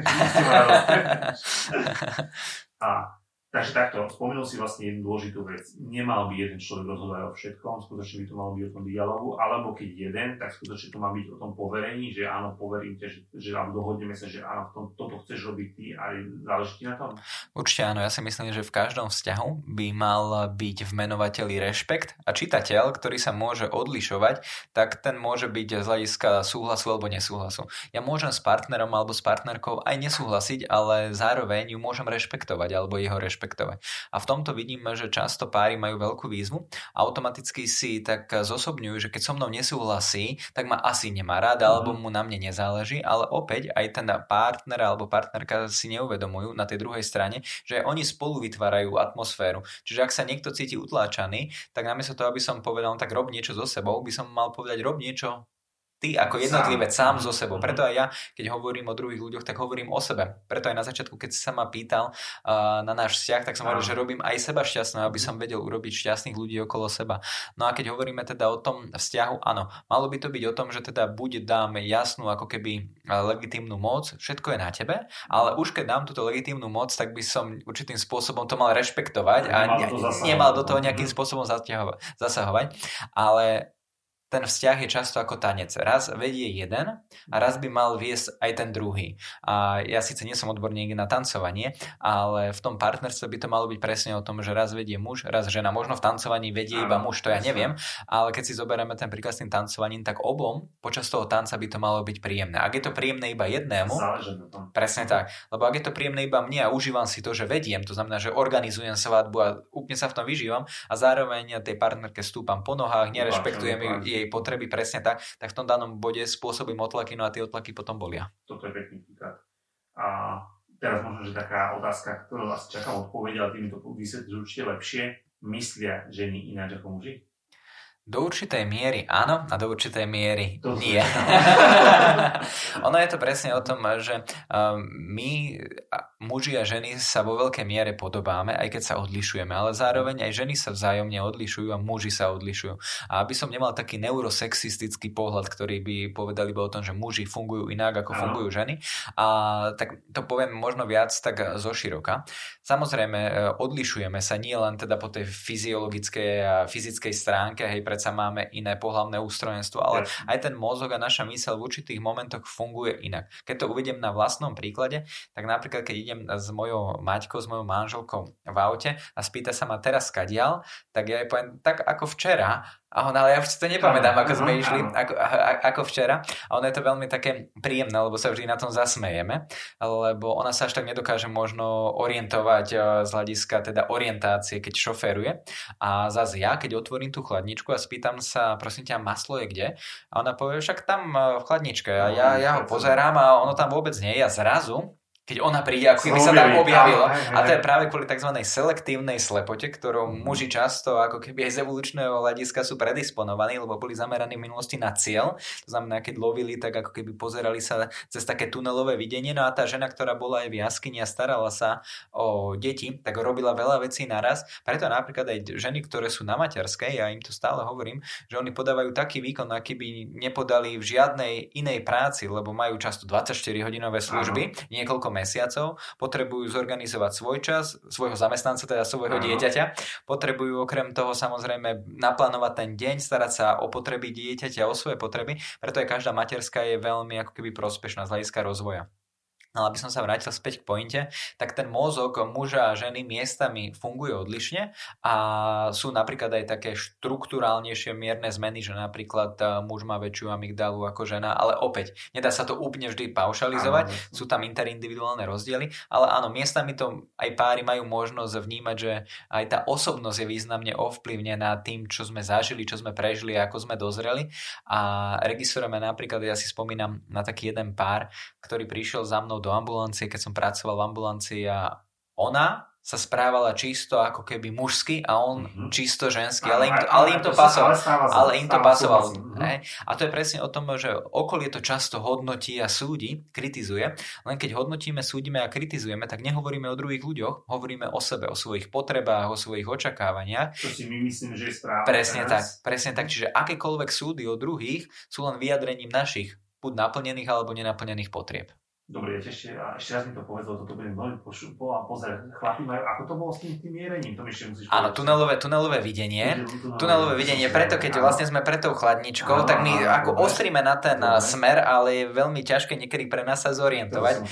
B: A [laughs] Takže takto, spomenul si vlastne jednu dôležitú vec. Nemal by jeden človek rozhodovať o všetkom, skutočne by to malo byť o tom dialogu, alebo keď jeden, tak skutočne to má byť o tom poverení, že áno, poverím ťa, že, že dohodneme sa, že áno, v tom, toto chceš robiť ty a záleží ti na tom?
A: Určite áno, ja si myslím, že v každom vzťahu by mal byť v menovateli rešpekt a čitateľ, ktorý sa môže odlišovať, tak ten môže byť z hľadiska súhlasu alebo nesúhlasu. Ja môžem s partnerom alebo s partnerkou aj nesúhlasiť, ale zároveň ju môžem rešpektovať alebo jeho rešpektovať rešpektovať. A v tomto vidíme, že často páry majú veľkú výzvu automaticky si tak zosobňujú, že keď so mnou nesúhlasí, tak ma asi nemá rád alebo mhm. mu na mne nezáleží, ale opäť aj ten partner alebo partnerka si neuvedomujú na tej druhej strane, že oni spolu vytvárajú atmosféru. Čiže ak sa niekto cíti utláčaný, tak namiesto toho, aby som povedal, no tak rob niečo so sebou, by som mal povedať, rob niečo ty ako jednotlivec sám so sebou. Preto aj ja, keď hovorím o druhých ľuďoch, tak hovorím o sebe. Preto aj na začiatku, keď si sa ma pýtal uh, na náš vzťah, tak som hovoril, že robím aj seba šťastného, aby som vedel urobiť šťastných ľudí okolo seba. No a keď hovoríme teda o tom vzťahu, áno, malo by to byť o tom, že teda buď dáme jasnú ako keby legitímnu moc, všetko je na tebe, ale už keď dám túto legitímnu moc, tak by som určitým spôsobom to mal rešpektovať a ne, nemal do toho nejakým spôsobom zasahovať. Ale ten vzťah je často ako tanec. Raz vedie jeden a raz by mal viesť aj ten druhý. A ja síce nie som odborník na tancovanie, ale v tom partnerstve by to malo byť presne o tom, že raz vedie muž, raz žena. Možno v tancovaní vedie iba muž, to ja neviem, ale keď si zoberieme ten príklad s tým tancovaním, tak obom počas toho tanca by to malo byť príjemné. Ak je to príjemné iba jednému, presne tak. Lebo ak je to príjemné iba mne a užívam si to, že vediem, to znamená, že organizujem svadbu a úplne sa v tom vyžívam a zároveň tej partnerke stúpam po nohách, nerešpektujem jej jej potreby presne tak, tak v tom danom bode spôsobím otlaky, no a tie otlaky potom bolia.
B: Toto je pekný príklad. A teraz možno, že taká otázka, ktorú vás čakám odpoveď, ale tým to vysvetlíš určite lepšie. Myslia ženy ináč ako muži?
A: Do určitej miery áno a do určitej miery to nie. [laughs] ono je to presne o tom, že my muži a ženy sa vo veľkej miere podobáme, aj keď sa odlišujeme, ale zároveň aj ženy sa vzájomne odlišujú a muži sa odlišujú. A aby som nemal taký neurosexistický pohľad, ktorý by povedal iba o tom, že muži fungujú inak, ako fungujú ženy, a tak to poviem možno viac tak zo široka. Samozrejme, e, odlišujeme sa nie len teda po tej fyziologickej a fyzickej stránke, hej, predsa máme iné pohlavné ústrojenstvo, ale aj ten mozog a naša myseľ v určitých momentoch funguje inak. Keď to uvidím na vlastnom príklade, tak napríklad keď idem s mojou maťkou, s mojou manželkou v aute a spýta sa ma teraz kadial, tak ja jej poviem tak ako včera a on, ale ja už si to nepamätám, ako sme išli, ako, ako včera. A ono je to veľmi také príjemné, lebo sa vždy na tom zasmejeme, lebo ona sa až tak nedokáže možno orientovať e, z hľadiska teda orientácie, keď šoféruje. A zase ja, keď otvorím tú chladničku a spýtam sa, prosím ťa, maslo je kde? A ona povie, však tam e, v chladničke. A ja, ja ho pozerám a ono tam vôbec nie je. A zrazu keď ona príde, ako keby sa tam objavilo. A to je práve kvôli tzv. selektívnej slepote, ktorou mm. muži často ako keby aj z evolučného hľadiska sú predisponovaní, lebo boli zameraní v minulosti na cieľ. To znamená, keď lovili, tak ako keby pozerali sa cez také tunelové videnie. No a tá žena, ktorá bola aj v jaskyni a starala sa o deti, tak robila veľa vecí naraz. Preto napríklad aj ženy, ktoré sú na materskej, ja im to stále hovorím, že oni podávajú taký výkon, aký by nepodali v žiadnej inej práci, lebo majú často 24 hodinové služby, Áno. niekoľko mesiacov, potrebujú zorganizovať svoj čas, svojho zamestnanca, teda svojho uh-huh. dieťaťa, potrebujú okrem toho samozrejme naplánovať ten deň, starať sa o potreby dieťaťa, o svoje potreby, preto aj každá materská je veľmi ako keby prospešná z hľadiska rozvoja. Ale aby som sa vrátil späť k pointe, tak ten mozog muža a ženy miestami funguje odlišne a sú napríklad aj také štruktúrálnejšie mierne zmeny, že napríklad e, muž má väčšiu amygdalu ako žena, ale opäť, nedá sa to úplne vždy paušalizovať, áno, sú tam interindividuálne rozdiely, ale áno, miestami to aj páry majú možnosť vnímať, že aj tá osobnosť je významne ovplyvnená tým, čo sme zažili, čo sme prežili, ako sme dozreli. A registrujeme napríklad, ja si spomínam na taký jeden pár, ktorý prišiel za mnou do ambulancie, keď som pracoval v ambulancii a ona sa správala čisto ako keby mužsky a on mm-hmm. čisto ženský, ale im to, ale im to pasoval. Ale im to pasoval. A to je presne o tom, že okolie to často hodnotí a súdi, kritizuje. Len keď hodnotíme, súdime a kritizujeme, tak nehovoríme o druhých ľuďoch, hovoríme o sebe, o svojich potrebách, o svojich očakávaniach.
B: To si my myslím, že je správne.
A: Presne teraz. tak, presne tak. Čiže akékoľvek súdy o druhých sú len vyjadrením našich buď naplnených alebo nenaplnených potrieb.
B: Dobre, ešte, a ešte raz mi to povedz, toto budem veľmi pošu, po a pozrieť. Chlapi majú, ako to bolo s tým, tým mierením? To mi ešte musíš
A: Áno, tunelové, tunelové videnie. Tunelové, tunelové videnie, preto keď vlastne sme pred tou chladničkou, áno, tak my áno, ako dobre. ostríme na ten dobre. smer, ale je veľmi ťažké niekedy pre nás sa zorientovať.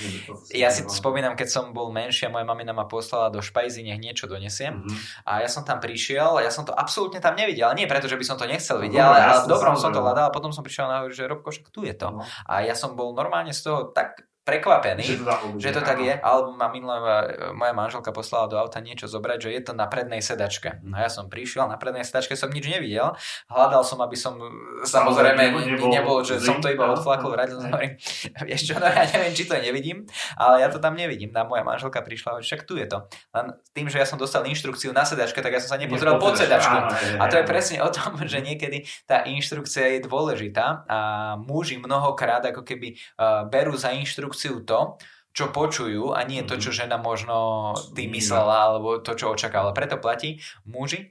A: ja si spomínam, keď som bol menší a moja mamina ma poslala do špajzy, nech niečo donesiem. Mm-hmm. A ja som tam prišiel a ja som to absolútne tam nevidel. Nie preto, že by som to nechcel no, vidieť, ale, ale v dobrom som to hľadal a potom som prišiel na že Robko, však tu je to. No. A ja som bol normálne z toho tak prekvapený, že to, že to tak je, alebo ma minulá moja manželka poslala do auta niečo zobrať, že je to na prednej sedačke. No ja som prišiel, na prednej sedačke som nič nevidel, hľadal som, aby som samozrejme nebol, nebol že som to iba odflakol, vrátil som hovorím, [laughs] vieš čo, no ja neviem, či to nevidím, ale ja to tam nevidím. Tá moja manželka prišla, však tu je to. Len tým, že ja som dostal inštrukciu na sedačke, tak ja som sa nepozeral pod sedačku. A to je presne o tom, [laughs] že niekedy tá inštrukcia je dôležitá a muži mnohokrát ako keby berú za inštrukciu inštrukciu to, čo počujú a nie to, čo mhm. žena možno tým myslela alebo to, čo očakávala. Preto platí muži,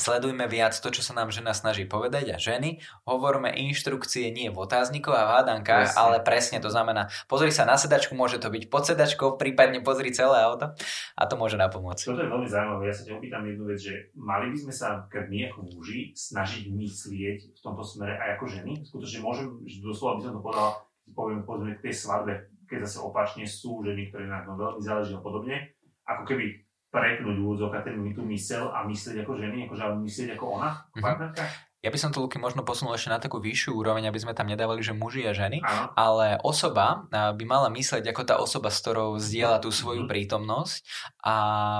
A: Sledujme viac to, čo sa nám žena snaží povedať a ženy hovoríme inštrukcie nie v otáznikov a v hádankách, presne. ale presne to znamená, pozri sa na sedačku, môže to byť pod sedačkou, prípadne pozri celé auto a to môže napomôcť.
B: Toto je veľmi zaujímavé. Ja sa ťa opýtam jednu vec, že mali by sme sa, keď my ako muži, snažiť myslieť v tomto smere aj ako ženy? Skutočne môžem, že doslova by som to povedal, poviem, povedzme, k tej svadbe, keď zase opačne sú ženy, ktoré na tom veľmi záleží a podobne, ako keby prepnúť a ten tú mysel a myslieť ako ženy, akože myslieť ako ona, mm-hmm. partnerka?
A: Ja by som to, Luky, možno posunul ešte na takú vyššiu úroveň, aby sme tam nedávali, že muži a ženy, Aha. ale osoba by mala mysleť ako tá osoba, s ktorou zdieľa tú svoju mm-hmm. prítomnosť a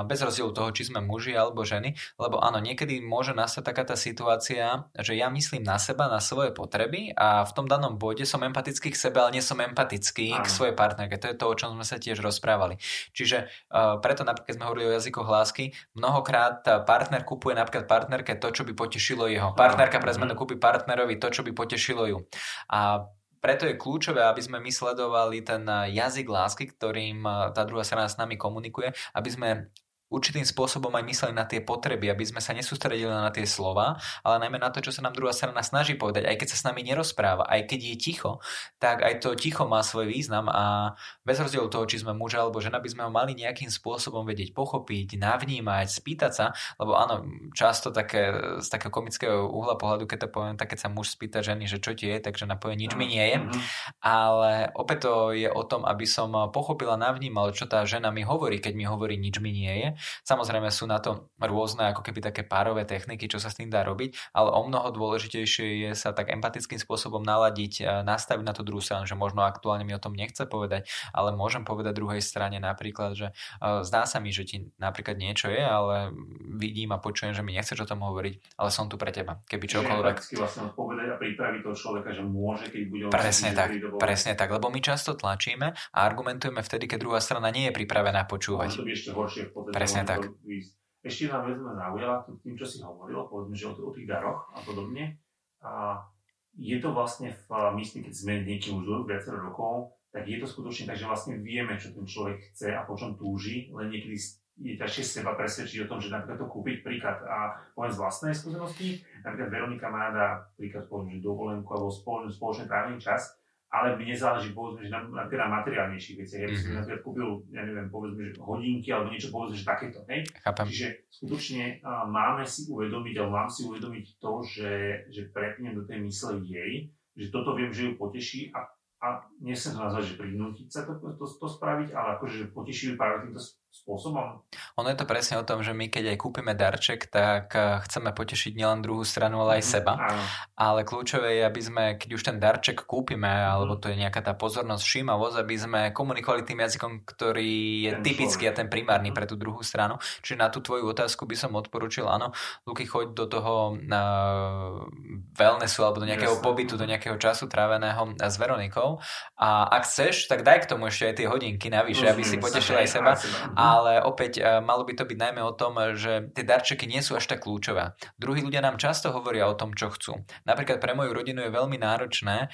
A: bez rozdielu toho, či sme muži alebo ženy, lebo áno, niekedy môže nastať taká tá situácia, že ja myslím na seba, na svoje potreby a v tom danom bode som empatický k sebe, ale nie som empatický Aha. k svojej partnerke. To je to, o čom sme sa tiež rozprávali. Čiže uh, preto napríklad sme hovorili o jazykoch lásky, mnohokrát partner kupuje napríklad partnerke to, čo by potešilo jeho. Partner partnerka pre zmenu kúpi partnerovi to, čo by potešilo ju. A preto je kľúčové, aby sme my sledovali ten jazyk lásky, ktorým tá druhá strana s nami komunikuje, aby sme určitým spôsobom aj mysleli na tie potreby, aby sme sa nesústredili na tie slova, ale najmä na to, čo sa nám druhá strana snaží povedať. Aj keď sa s nami nerozpráva, aj keď je ticho, tak aj to ticho má svoj význam a bez rozdielu toho, či sme muž alebo žena, by sme ho mali nejakým spôsobom vedieť pochopiť, navnímať, spýtať sa, lebo áno, často také, z takého komického uhla pohľadu, keď to poviem, tak keď sa muž spýta ženy, že čo ti je, takže napovie, nič mi nie je. Mhm. Ale opäť to je o tom, aby som pochopila, navnímal, čo tá žena mi hovorí, keď mi hovorí, nič mi nie je Samozrejme sú na to rôzne ako keby také párové techniky, čo sa s tým dá robiť, ale o mnoho dôležitejšie je sa tak empatickým spôsobom naladiť, nastaviť na tú druhú stranu, že možno aktuálne mi o tom nechce povedať, ale môžem povedať druhej strane napríklad, že zdá sa mi, že ti napríklad niečo je, ale vidím a počujem, že mi nechceš o tom hovoriť, ale som tu pre teba, keby čokoľvek.
B: vlastne povedať a pripraviť toho človeka, že môže, keď bude
A: Presne tak, presne tak, lebo my často tlačíme a argumentujeme vtedy, keď druhá strana nie je pripravená počúvať.
B: to by ešte horšie
A: Presne tak.
B: Ešte jedna vec ma zaujala tým, čo si hovoril, povedzme, že o, o tých daroch a podobne. A je to vlastne v mysli, keď sme niekým už viacero rokov, tak je to skutočne tak, že vlastne vieme, čo ten človek chce a po čom túži, len niekedy je ťažšie seba presvedčiť o tom, že napríklad to kúpiť príklad a poviem z vlastnej skúsenosti, napríklad Veronika má rada príklad poviem, že dovolenku alebo spoločný, spoločný trávny čas ale mne záleží povedzme, že na, na, teda materiálnejších veciach. Ja by som mm-hmm. napríklad kúpil, ja neviem, povedzme, že hodinky alebo niečo povedzme, že takéto. Hej?
A: Chápem.
B: Čiže skutočne uh, máme si uvedomiť, alebo mám si uvedomiť to, že, že prepnem do tej mysle jej, že toto viem, že ju poteší a a nechcem to nazvať, že prinútiť sa to, to, to spraviť, ale akože potešili práve týmto spôsobom.
A: Ono je to presne o tom, že my keď aj kúpime darček, tak eh, chceme potešiť nielen druhú stranu, ale aj mm, seba. Áno. Ale kľúčové je, aby sme, keď už ten darček kúpime, alebo to je nejaká tá pozornosť, všímavosť, aby sme komunikovali tým jazykom, ktorý je ten typický človek. a ten primárny mm. pre tú druhú stranu. Čiže na tú tvoju otázku by som odporučil, áno, Luky, choď do toho uh, wellnessu alebo do nejakého Jasne. pobytu, do nejakého času tráveného s Veronikou a ak chceš, tak daj k tomu ešte aj tie hodinky navyše, aby si potešil aj seba. Ale opäť e, malo by to byť najmä o tom, že tie darčeky nie sú až tak kľúčové. Druhí ľudia nám často hovoria o tom, čo chcú. Napríklad pre moju rodinu je veľmi náročné e,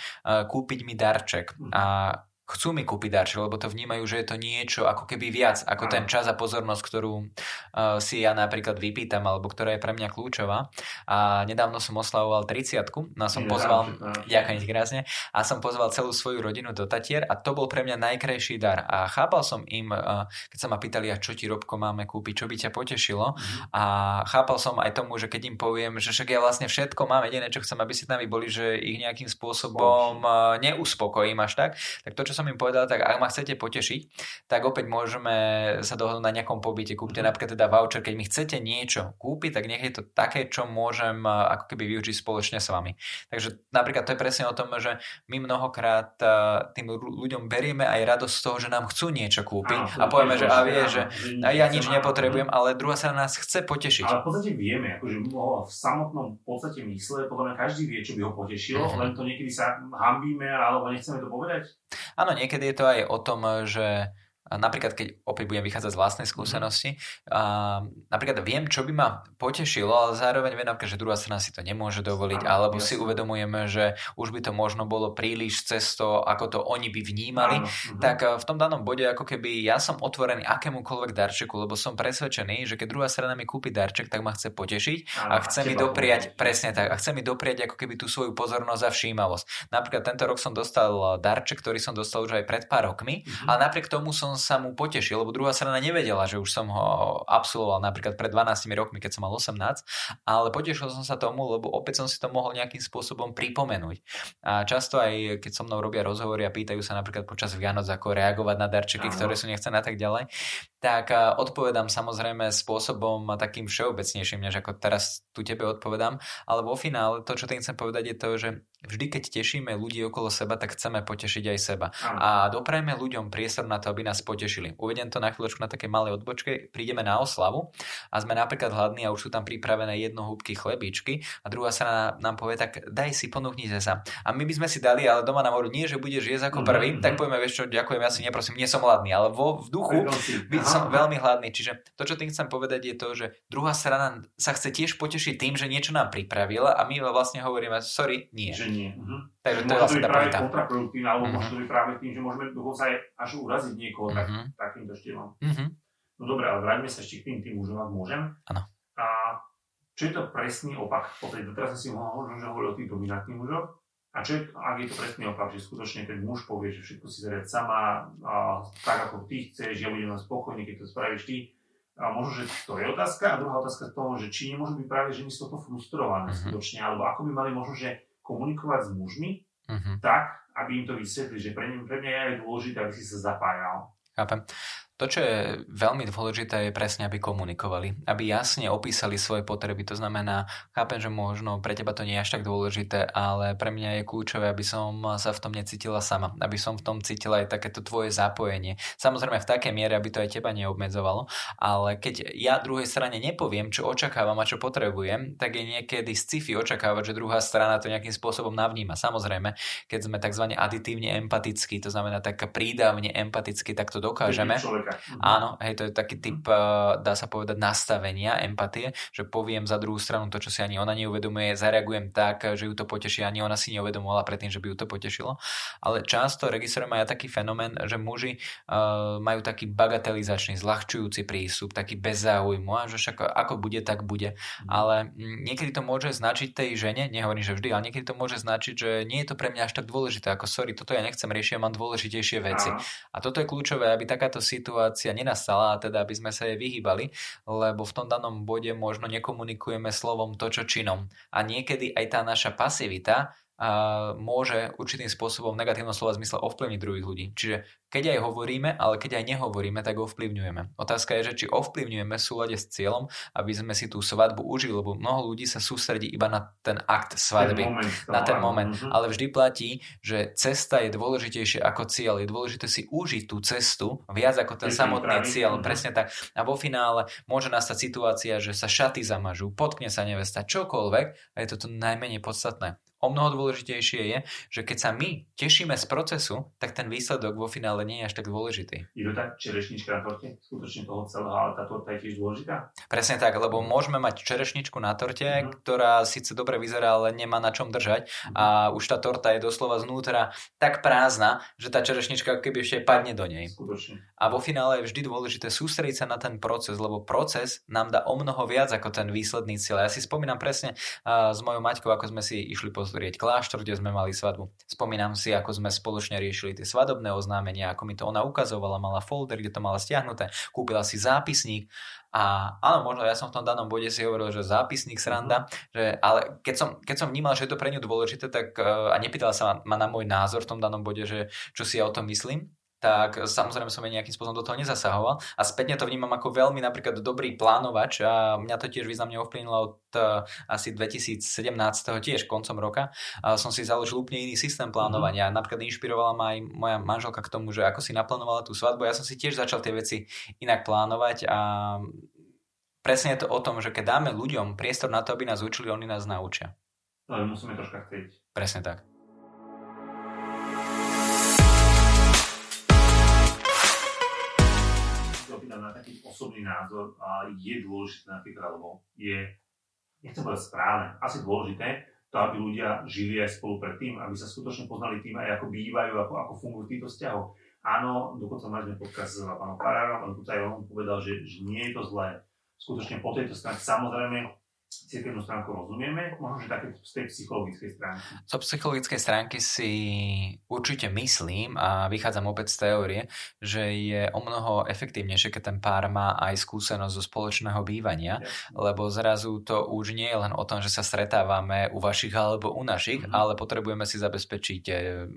A: kúpiť mi darček. A chcú mi kúpiť darček, lebo to vnímajú, že je to niečo ako keby viac, ako ten čas a pozornosť, ktorú uh, si ja napríklad vypýtam, alebo ktorá je pre mňa kľúčová. A nedávno som oslavoval 30 no som pozval, [laughs] ďakujem ti krásne, a som pozval celú svoju rodinu do Tatier a to bol pre mňa najkrajší dar. A chápal som im, uh, keď sa ma pýtali, a čo ti Robko máme kúpiť, čo by ťa potešilo. Mm-hmm. A chápal som aj tomu, že keď im poviem, že však ja vlastne všetko mám, jediné, čo chcem, aby si tam boli, že ich nejakým spôsobom uh, neuspokojím až tak, tak to, čo som im povedal, tak ak ma chcete potešiť, tak opäť môžeme sa dohodnúť na nejakom pobyte. Kúpte mm. napríklad teda voucher, keď mi chcete niečo kúpiť, tak nech je to také, čo môžem ako keby využiť spoločne s vami. Takže napríklad to je presne o tom, že my mnohokrát tým ľuďom berieme aj radosť z toho, že nám chcú niečo kúpiť a, a povieme, že a vie, že a ja nič nepotrebujem, ale druhá sa nás chce potešiť.
B: Ale v podstate vieme, akože v samotnom podstate mysle, podľa mňa každý vie, čo by ho potešilo, mm-hmm. len to niekedy sa hambíme alebo nechceme to povedať.
A: Áno, niekedy je to aj o tom, že napríklad keď opäť budem vychádzať z vlastnej skúsenosti, a napríklad viem, čo by ma potešilo, ale zároveň viem, že druhá strana si to nemôže dovoliť, alebo si uvedomujeme, že už by to možno bolo príliš cesto, ako to oni by vnímali, áno, uh-huh. tak v tom danom bode ako keby ja som otvorený akémukoľvek darčeku, lebo som presvedčený, že keď druhá strana mi kúpi darček, tak ma chce potešiť áno, a chce mi dopriať, presne tak, a chce mi dopriať ako keby tú svoju pozornosť a všímavosť. Napríklad tento rok som dostal darček, ktorý som dostal už aj pred pár rokmi, uh-huh. ale napriek tomu som sa mu potešil, lebo druhá strana nevedela, že už som ho absolvoval napríklad pred 12 rokmi, keď som mal 18, ale potešil som sa tomu, lebo opäť som si to mohol nejakým spôsobom pripomenúť. A často aj keď so mnou robia rozhovory a pýtajú sa napríklad počas Vianoc, ako reagovať na darčeky, ktoré sú nechcené a tak ďalej, tak odpovedám samozrejme spôsobom takým všeobecnejším, než ako teraz tu tebe odpovedám, ale vo finále to, čo tým chcem povedať, je to, že vždy, keď tešíme ľudí okolo seba, tak chceme potešiť aj seba. A doprajme ľuďom priestor na to, aby nás potešili. Uvediem to na chvíľočku na také malej odbočke. Prídeme na oslavu a sme napríklad hladní a už sú tam pripravené jednohúbky chlebičky a druhá sa nám povie, tak daj si, ponúknite sa. A my by sme si dali, ale doma nám hovorí, nie, že budeš jesť ako prvý, mm-hmm. tak povieme, vieš čo, ďakujem, ja si neprosím, nie som hladný, ale vo, v duchu by som veľmi hladný. Čiže to, čo tým chcem povedať, je to, že druhá strana sa chce tiež potešiť tým, že niečo nám pripravila a my vlastne hovoríme, sorry, nie.
B: Že nie. Mhm.
A: Takže to je vlastne tá
B: práve kontraproduktívne, alebo mm-hmm. môže to byť práve tým, že môžeme dokonca aj až uraziť niekoho mm-hmm. tak, mhm. takýmto štýlom. Mm-hmm. No dobre, ale vráťme sa ešte k tým, tým mužom, ak môžem.
A: Áno.
B: A čo je to presný opak? Opäť doteraz som si mohol že hovoril o tých dominantných mužoch. A čo je, ak je to presný opak, že skutočne ten muž povie, že všetko si zariad sama, a, tak ako ty chceš, ja budem spokojný, keď to spravíš ty. A možno, že to je otázka. A druhá otázka z toho, že či nemôžu byť práve ženy z toho frustrované mm-hmm. skutočne, alebo ako by mali možno, že komunikovať s mužmi mm-hmm. tak, aby im to vysvetli, že pre, pre mňa je dôležité, aby si sa zapájal.
A: Chápem. To, čo je veľmi dôležité, je presne, aby komunikovali, aby jasne opísali svoje potreby. To znamená, chápem, že možno pre teba to nie je až tak dôležité, ale pre mňa je kľúčové, aby som sa v tom necítila sama, aby som v tom cítila aj takéto tvoje zapojenie. Samozrejme v takej miere, aby to aj teba neobmedzovalo, ale keď ja druhej strane nepoviem, čo očakávam a čo potrebujem, tak je niekedy sci-fi očakávať, že druhá strana to nejakým spôsobom navníma. Samozrejme, keď sme tzv. aditívne empatickí, to znamená tak prídavne empaticky, tak to dokážeme. Mhm. Áno, hej, to je taký typ, uh, dá sa povedať, nastavenia, empatie, že poviem za druhú stranu to, čo si ani ona neuvedomuje, zareagujem tak, že ju to poteší, ani ona si neuvedomovala predtým, že by ju to potešilo. Ale často registrujem aj taký fenomén, že muži uh, majú taký bagatelizačný, zľahčujúci prístup, taký bez záujmu, a že však ako bude, tak bude. Mm. Ale niekedy to môže značiť tej žene, nehovorím, že vždy, ale niekedy to môže značiť, že nie je to pre mňa až tak dôležité, ako sorry, toto ja nechcem riešiť, mám dôležitejšie veci. A toto je kľúčové, aby takáto situácia situácia nenastala a teda aby sme sa jej vyhýbali, lebo v tom danom bode možno nekomunikujeme slovom to, čo činom. A niekedy aj tá naša pasivita môže určitým spôsobom v negatívnom slova zmysle ovplyvniť druhých ľudí. Čiže keď aj hovoríme, ale keď aj nehovoríme, tak ovplyvňujeme. Otázka je, že či ovplyvňujeme v súlade s cieľom, aby sme si tú svadbu užili, lebo mnoho ľudí sa sústredí iba na ten akt svadby, ten moment, na ten moment. Mm-hmm. Ale vždy platí, že cesta je dôležitejšia ako cieľ. Je dôležité si užiť tú cestu viac ako ten je samotný cieľ. Mm-hmm. Presne tak. A vo finále môže nastať situácia, že sa šaty zamažú, potkne sa nevesta, čokoľvek a je to to najmenej podstatné. O mnoho dôležitejšie je, že keď sa my tešíme z procesu, tak ten výsledok vo finále nie je až tak dôležitý.
B: Je to tak čerešnička na torte? Skutočne toho celého, ale tá torta je tiež dôležitá?
A: Presne tak, lebo môžeme mať čerešničku na torte, mm-hmm. ktorá síce dobre vyzerá, ale nemá na čom držať mm-hmm. a už tá torta je doslova znútra tak prázdna, že tá čerešnička keby ešte padne do nej.
B: Skutočne.
A: A vo finále je vždy dôležité sústrediť sa na ten proces, lebo proces nám dá o mnoho viac ako ten výsledný cieľ. Ja si spomínam presne uh, s mojou maťkou, ako sme si išli pozrieť kláštor, kde sme mali svadbu. Spomínam si, ako sme spoločne riešili tie svadobné oznámenia, ako mi to ona ukazovala, mala folder, kde to mala stiahnuté, kúpila si zápisník a áno, možno ja som v tom danom bode si hovoril, že zápisník sranda, že, ale keď som, keď som vnímal, že je to pre ňu dôležité, tak a nepýtala sa ma na môj názor v tom danom bode, že čo si ja o tom myslím, tak samozrejme som aj nejakým spôsobom do toho nezasahoval a spätne to vnímam ako veľmi napríklad dobrý plánovač a mňa to tiež významne ovplyvnilo od uh, asi 2017 tiež koncom roka a som si založil úplne iný systém plánovania. Mm-hmm. Napríklad inšpirovala ma aj moja manželka k tomu, že ako si naplánovala tú svadbu. Ja som si tiež začal tie veci inak plánovať a presne je to o tom, že keď dáme ľuďom priestor na to, aby nás učili, oni nás naučia.
B: Ale musíme troška chcieť.
A: Presne tak.
B: Na taký osobný názor a je dôležité napríklad, lebo je, nechcem povedať správne, asi dôležité, to, aby ľudia žili aj spolu predtým, aby sa skutočne poznali tým aj ako bývajú, ako, ako fungujú týchto vzťahoch. Áno, dokonca mali sme podcast s pánom Farárom, on aj on povedal, že, že nie je to zlé. Skutočne po tejto stránke, samozrejme, cirkevnú stránku rozumieme, možno, že také z tej psychologickej stránky.
A: Z psychologickej stránky si určite myslím a vychádzam opäť z teórie, že je o mnoho efektívnejšie, keď ten pár má aj skúsenosť zo spoločného bývania, ja. lebo zrazu to už nie je len o tom, že sa stretávame u vašich alebo u našich, mm-hmm. ale potrebujeme si zabezpečiť eh,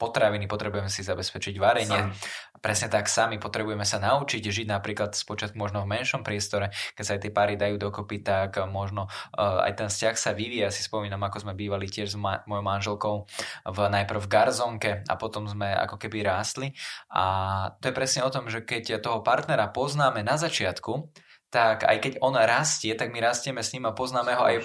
A: potraviny, potrebujeme si zabezpečiť varenie. Sami. Presne tak sami potrebujeme sa naučiť žiť napríklad spočiatku možno v menšom priestore, keď sa aj tie páry dajú dokopy, tak možno uh, aj ten vzťah sa vyvíja. Si spomínam, ako sme bývali tiež s ma- mojou manželkou v, najprv v Garzonke a potom sme ako keby rástli. A to je presne o tom, že keď toho partnera poznáme na začiatku, tak aj keď on rastie, tak my rastieme s ním a poznáme ho aj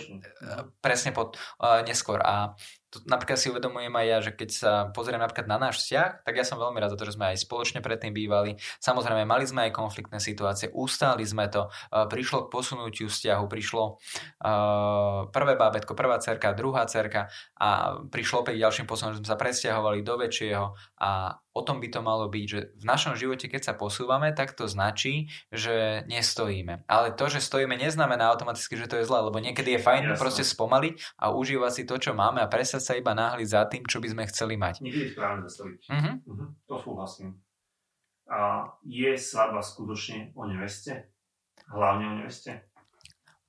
A: presne pod, uh, neskôr. A to napríklad si uvedomujem aj ja, že keď sa pozriem napríklad na náš vzťah, tak ja som veľmi rád za to, že sme aj spoločne predtým bývali. Samozrejme, mali sme aj konfliktné situácie, ustáli sme to, uh, prišlo k posunutiu vzťahu, prišlo uh, prvé bábetko, prvá cerka, druhá cerka a prišlo opäť ďalším posunom, že sme sa presťahovali do väčšieho a o tom by to malo byť, že v našom živote, keď sa posúvame, tak to značí, že nestojíme. Ale to, že stojíme, neznamená automaticky, že to je zlé, lebo niekedy je fajn Jasne. proste spomaliť a užívať si to, čo máme a presať sa iba náhliť za tým, čo by sme chceli mať.
B: Niekedy je správne zastaviť. Uh-huh. Uh-huh. To súhlasím. A je svadba skutočne o neveste? Hlavne o neveste?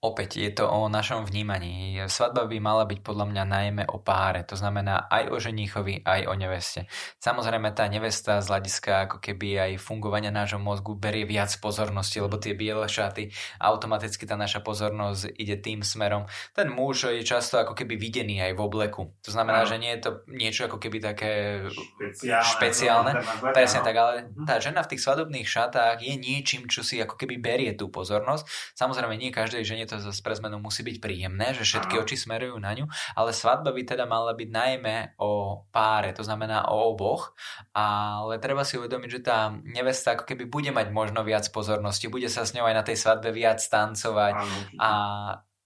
A: Opäť je to o našom vnímaní. Svadba by mala byť podľa mňa najmä o páre, to znamená aj o ženíchovi, aj o neveste. Samozrejme tá nevesta z hľadiska ako keby aj fungovania nášho mozgu berie viac pozornosti, lebo tie biele šaty, automaticky tá naša pozornosť ide tým smerom. Ten muž je často ako keby videný aj v obleku. To znamená, že nie je to niečo ako keby také špeciálne. špeciálne. Presne tak, ale mhm. tá žena v tých svadobných šatách je niečím, čo si ako keby berie tú pozornosť. Samozrejme nie každej žene to zase pre zmenu musí byť príjemné, že všetky oči smerujú na ňu, ale svadba by teda mala byť najmä o páre, to znamená o oboch, ale treba si uvedomiť, že tá nevesta ako keby bude mať možno viac pozornosti, bude sa s ňou aj na tej svadbe viac tancovať a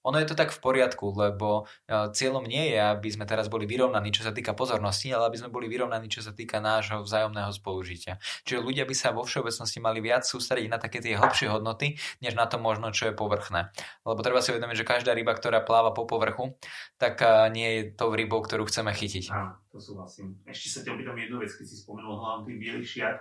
A: ono je to tak v poriadku, lebo e, cieľom nie je, aby sme teraz boli vyrovnaní, čo sa týka pozornosti, ale aby sme boli vyrovnaní, čo sa týka nášho vzájomného spolužitia. Čiže ľudia by sa vo všeobecnosti mali viac sústrediť na také tie hlbšie hodnoty, než na to možno, čo je povrchné. Lebo treba si uvedomiť, že každá ryba, ktorá pláva po povrchu, tak e, nie je tou rybou, ktorú chceme chytiť.
B: Áno, to súhlasím. Ešte sa ťa opýtam jednu vec, keď si spomenul hlavne tých bielých šiat.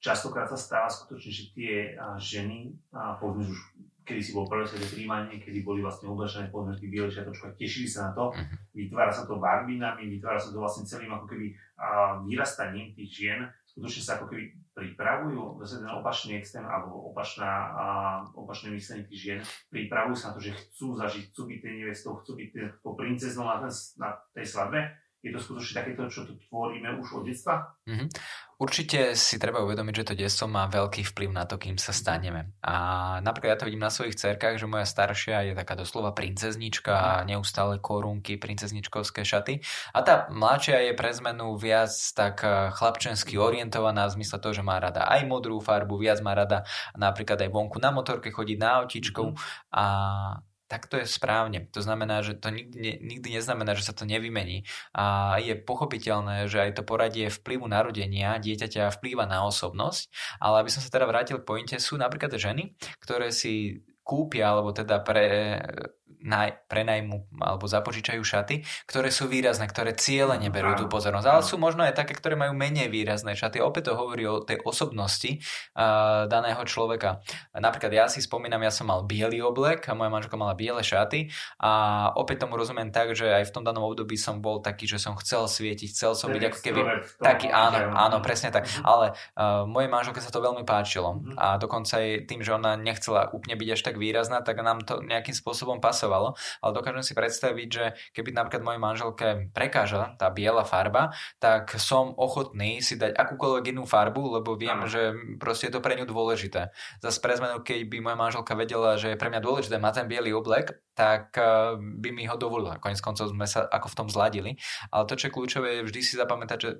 B: Častokrát sa stáva skutočne, že tie ženy, povedzme už kedy si bol prvé sveté príjmanie, kedy boli vlastne oblečené povedzme tí biele šiatočka, tešili sa na to, uh-huh. vytvára sa to barbinami, vytvára sa to vlastne celým ako keby a, vyrastaním tých žien, skutočne sa ako keby pripravujú, zase ten opačný extrém alebo opačná, a, opačné myslenie tých žien, pripravujú sa na to, že chcú zažiť, chcú byť tej nevestou, chcú byť tou princeznou na, ten, na tej svadbe, je to skutočne takéto, čo tu tvoríme už od detstva?
A: Mm-hmm. Určite si treba uvedomiť, že to detstvo má veľký vplyv na to, kým sa staneme. A napríklad ja to vidím na svojich cerkách, že moja staršia je taká doslova princeznička, neustále korunky, princezničkovské šaty. A tá mladšia je pre zmenu viac tak eh, chlapčensky orientovaná v zmysle toho, že má rada aj modrú farbu, viac má rada napríklad aj vonku na motorke chodiť na autičkou. Mm-hmm. A tak to je správne. To znamená, že to nikdy, nikdy neznamená, že sa to nevymení. A je pochopiteľné, že aj to poradie vplyvu narodenia dieťaťa vplýva na osobnosť, ale aby som sa teda vrátil k pointe, sú napríklad ženy, ktoré si kúpia alebo teda pre, naj, prenajmu alebo zapožičajú šaty, ktoré sú výrazné, ktoré ciele neberú tú pozornosť. Ale sú možno aj také, ktoré majú menej výrazné šaty. Opäť to hovorí o tej osobnosti uh, daného človeka. Napríklad ja si spomínam, ja som mal biely oblek a moja manželka mala biele šaty a opäť tomu rozumiem tak, že aj v tom danom období som bol taký, že som chcel svietiť, chcel som byť ako keby taký, áno, áno, presne tak. Mhm. Ale uh, mojej manželke sa to veľmi páčilo mhm. a dokonca aj tým, že ona nechcela úplne byť až tak výrazná, tak nám to nejakým spôsobom pasovalo. Ale dokážem si predstaviť, že keby napríklad mojej manželke prekáža tá biela farba, tak som ochotný si dať akúkoľvek inú farbu, lebo viem, Aha. že proste je to pre ňu dôležité. Zas pre zmenu, keď by moja manželka vedela, že je pre mňa dôležité mať ten biely oblek, tak eh, by mi ho dovolila. Konec koncov sme sa ako v tom zladili. Ale to, čo je kľúčové, je vždy si zapamätať, že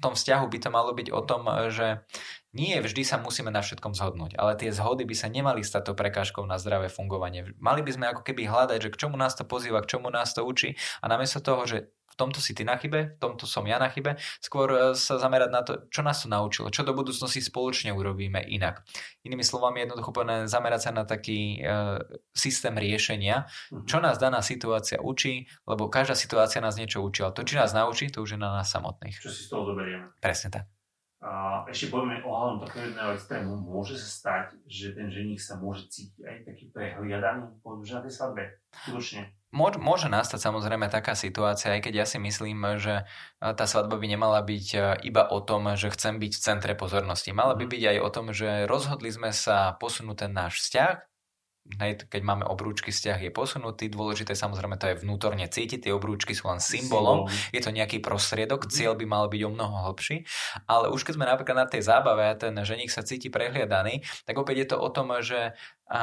A: tom vzťahu by to malo byť o tom, že nie vždy sa musíme na všetkom zhodnúť, ale tie zhody by sa nemali stať to prekážkou na zdravé fungovanie. Mali by sme ako keby hľadať, že k čomu nás to pozýva, k čomu nás to učí a namiesto toho, že tomto si ty na chybe, v tomto som ja na chybe, skôr e, sa zamerať na to, čo nás to naučilo, čo do budúcnosti spoločne urobíme inak. Inými slovami, jednoducho povedané, zamerať sa na taký e, systém riešenia, mhm. čo nás daná situácia učí, lebo každá situácia nás niečo učí, ale to, či nás naučí, to už je na nás samotných.
B: Čo si z toho zoberieme.
A: Presne tak.
B: A ešte povieme ohľadom takého jedného extrému, môže sa stať, že ten ženich sa môže cítiť aj taký prehliadaný, že na tej svadbe. Skutočne.
A: Môže, môže nastať samozrejme taká situácia, aj keď ja si myslím, že e, tá svadba by nemala byť e, iba o tom, že chcem byť v centre pozornosti. Mala by mhm. byť aj o tom, že rozhodli sme sa posunúť ten náš vzťah keď máme obrúčky, vzťah je posunutý. Dôležité samozrejme to je vnútorne cítiť. Tie obrúčky sú len symbolom. Symbol. Je to nejaký prostriedok, mm-hmm. cieľ by mal byť o mnoho hlbší. Ale už keď sme napríklad na tej zábave a ten ženich sa cíti prehliadaný, tak opäť je to o tom, že a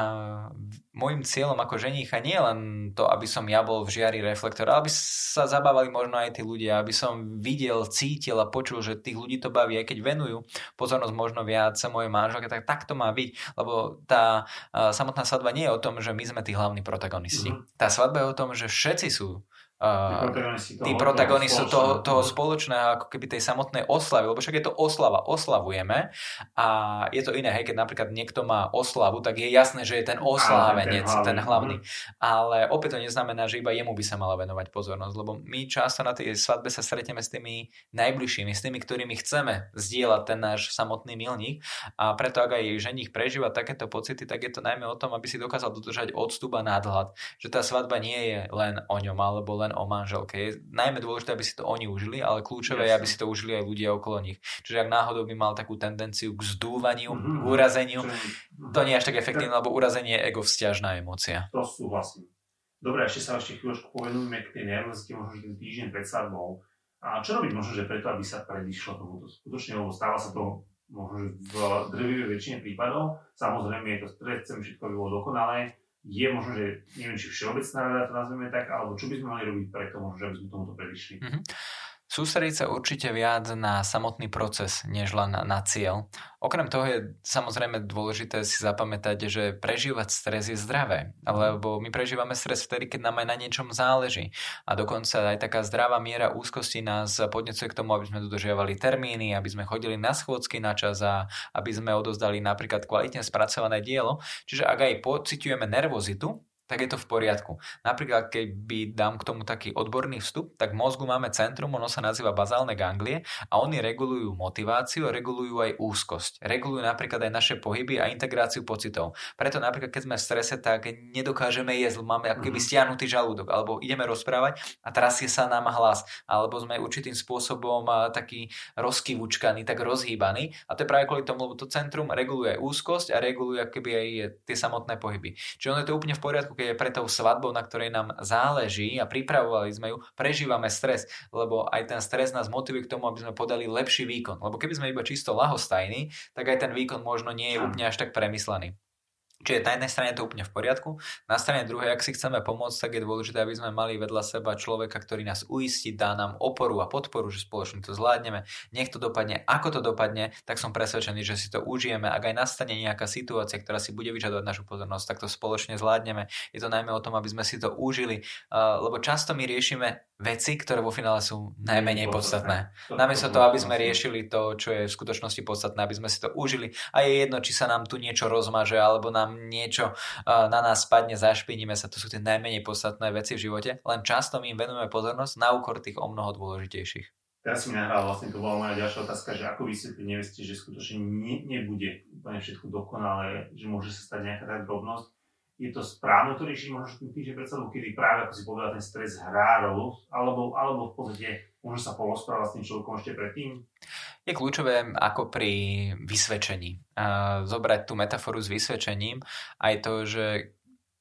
A: môjim cieľom ako ženícha nie je len to, aby som ja bol v žiari reflektora, ale aby sa zabávali možno aj tí ľudia, aby som videl, cítil a počul, že tých ľudí to baví, aj keď venujú pozornosť možno viac mojej manželke, tak tak to má byť, lebo tá samotná svadba nie je o tom, že my sme tí hlavní protagonisti. Mm-hmm. Tá svadba je o tom, že všetci sú tí protagonisti toho, toho spoločného, ako keby tej samotnej oslavy, lebo však je to oslava, oslavujeme a je to iné, hej, keď napríklad niekto má oslavu, tak je jasné, že je ten oslávenec, ten, ten hlavný. Ale opäť to neznamená, že iba jemu by sa mala venovať pozornosť, lebo my často na tej svadbe sa stretneme s tými najbližšími, s tými, ktorými chceme zdieľať ten náš samotný milník a preto ak aj ženich prežíva takéto pocity, tak je to najmä o tom, aby si dokázal dodržať odstup a nadhľad, že tá svadba nie je len o ňom alebo len len o manželke. Je najmä dôležité, aby si to oni užili, ale kľúčové je, aby si to užili aj ľudia okolo nich. Čiže ak náhodou by mal takú tendenciu k zdúvaniu, mm-hmm. k urazeniu, Čiže... to nie je až tak efektívne, lebo urazenie je ego vzťažná emócia.
B: To súhlasím. Dobre, ešte sa ešte chvíľočku povenujeme k tej nervozite, možno ten týždeň pred svadbou. A čo robiť možno, že preto, aby sa predišlo tomuto skutočne, lebo stáva sa to možno, že v drvivej väčšine prípadov. Samozrejme je to stres, chcem všetko by bolo dokonalé, je možno, že neviem, či všeobecná rada to nazveme tak, alebo čo by sme mali robiť preto, možno, že aby sme tomuto predišli. Mm-hmm.
A: Sústrediť sa určite viac na samotný proces, než len na, cieľ. Okrem toho je samozrejme dôležité si zapamätať, že prežívať stres je zdravé, lebo my prežívame stres vtedy, keď nám aj na niečom záleží. A dokonca aj taká zdravá miera úzkosti nás podnecuje k tomu, aby sme dodržiavali termíny, aby sme chodili na schôdzky na čas a aby sme odozdali napríklad kvalitne spracované dielo. Čiže ak aj pociťujeme nervozitu, tak je to v poriadku. Napríklad, keby dám k tomu taký odborný vstup, tak v mozgu máme centrum, ono sa nazýva bazálne ganglie a oni regulujú motiváciu, regulujú aj úzkosť. Regulujú napríklad aj naše pohyby a integráciu pocitov. Preto napríklad, keď sme v strese, tak nedokážeme jesť, máme ako keby mhm. stiahnutý žalúdok, alebo ideme rozprávať a trasie sa nám hlas, alebo sme určitým spôsobom taký rozkývučkaný, tak rozhýbaný. A to je práve kvôli tomu, lebo to centrum reguluje aj úzkosť a reguluje keby aj tie samotné pohyby. Čiže ono je to úplne v poriadku, je pre tou svadbou, na ktorej nám záleží a pripravovali sme ju, prežívame stres, lebo aj ten stres nás motivuje k tomu, aby sme podali lepší výkon. Lebo keby sme iba čisto lahostajní, tak aj ten výkon možno nie je úplne až tak premyslený. Čiže na jednej strane je to úplne v poriadku, na strane druhej, ak si chceme pomôcť, tak je dôležité, aby sme mali vedľa seba človeka, ktorý nás uistí, dá nám oporu a podporu, že spoločne to zvládneme. Nech to dopadne, ako to dopadne, tak som presvedčený, že si to užijeme. Ak aj nastane nejaká situácia, ktorá si bude vyžadovať našu pozornosť, tak to spoločne zvládneme. Je to najmä o tom, aby sme si to užili, lebo často my riešime veci, ktoré vo finále sú najmenej podstatné. Namiesto toho, aby sme riešili to, čo je v skutočnosti podstatné, aby sme si to užili. A je jedno, či sa nám tu niečo rozmaže, alebo nám niečo na nás spadne, zašpiníme sa. To sú tie najmenej podstatné veci v živote. Len často my im venujeme pozornosť na úkor tých o mnoho dôležitejších.
B: Teraz si mi nahral, vlastne to bola moja ďalšia otázka, že ako vysvetliť neveste, že skutočne ne, nebude úplne všetko dokonalé, že môže sa stať nejaká tá drobnosť je to správne to riešiť možno tým, že predsa kedy práve, ako si povedal, ten stres hrá rolu, alebo, alebo v podstate môže sa polosprávať s tým človekom ešte predtým?
A: Je kľúčové ako pri vysvedčení. Zobrať tú metaforu s vysvedčením aj to, že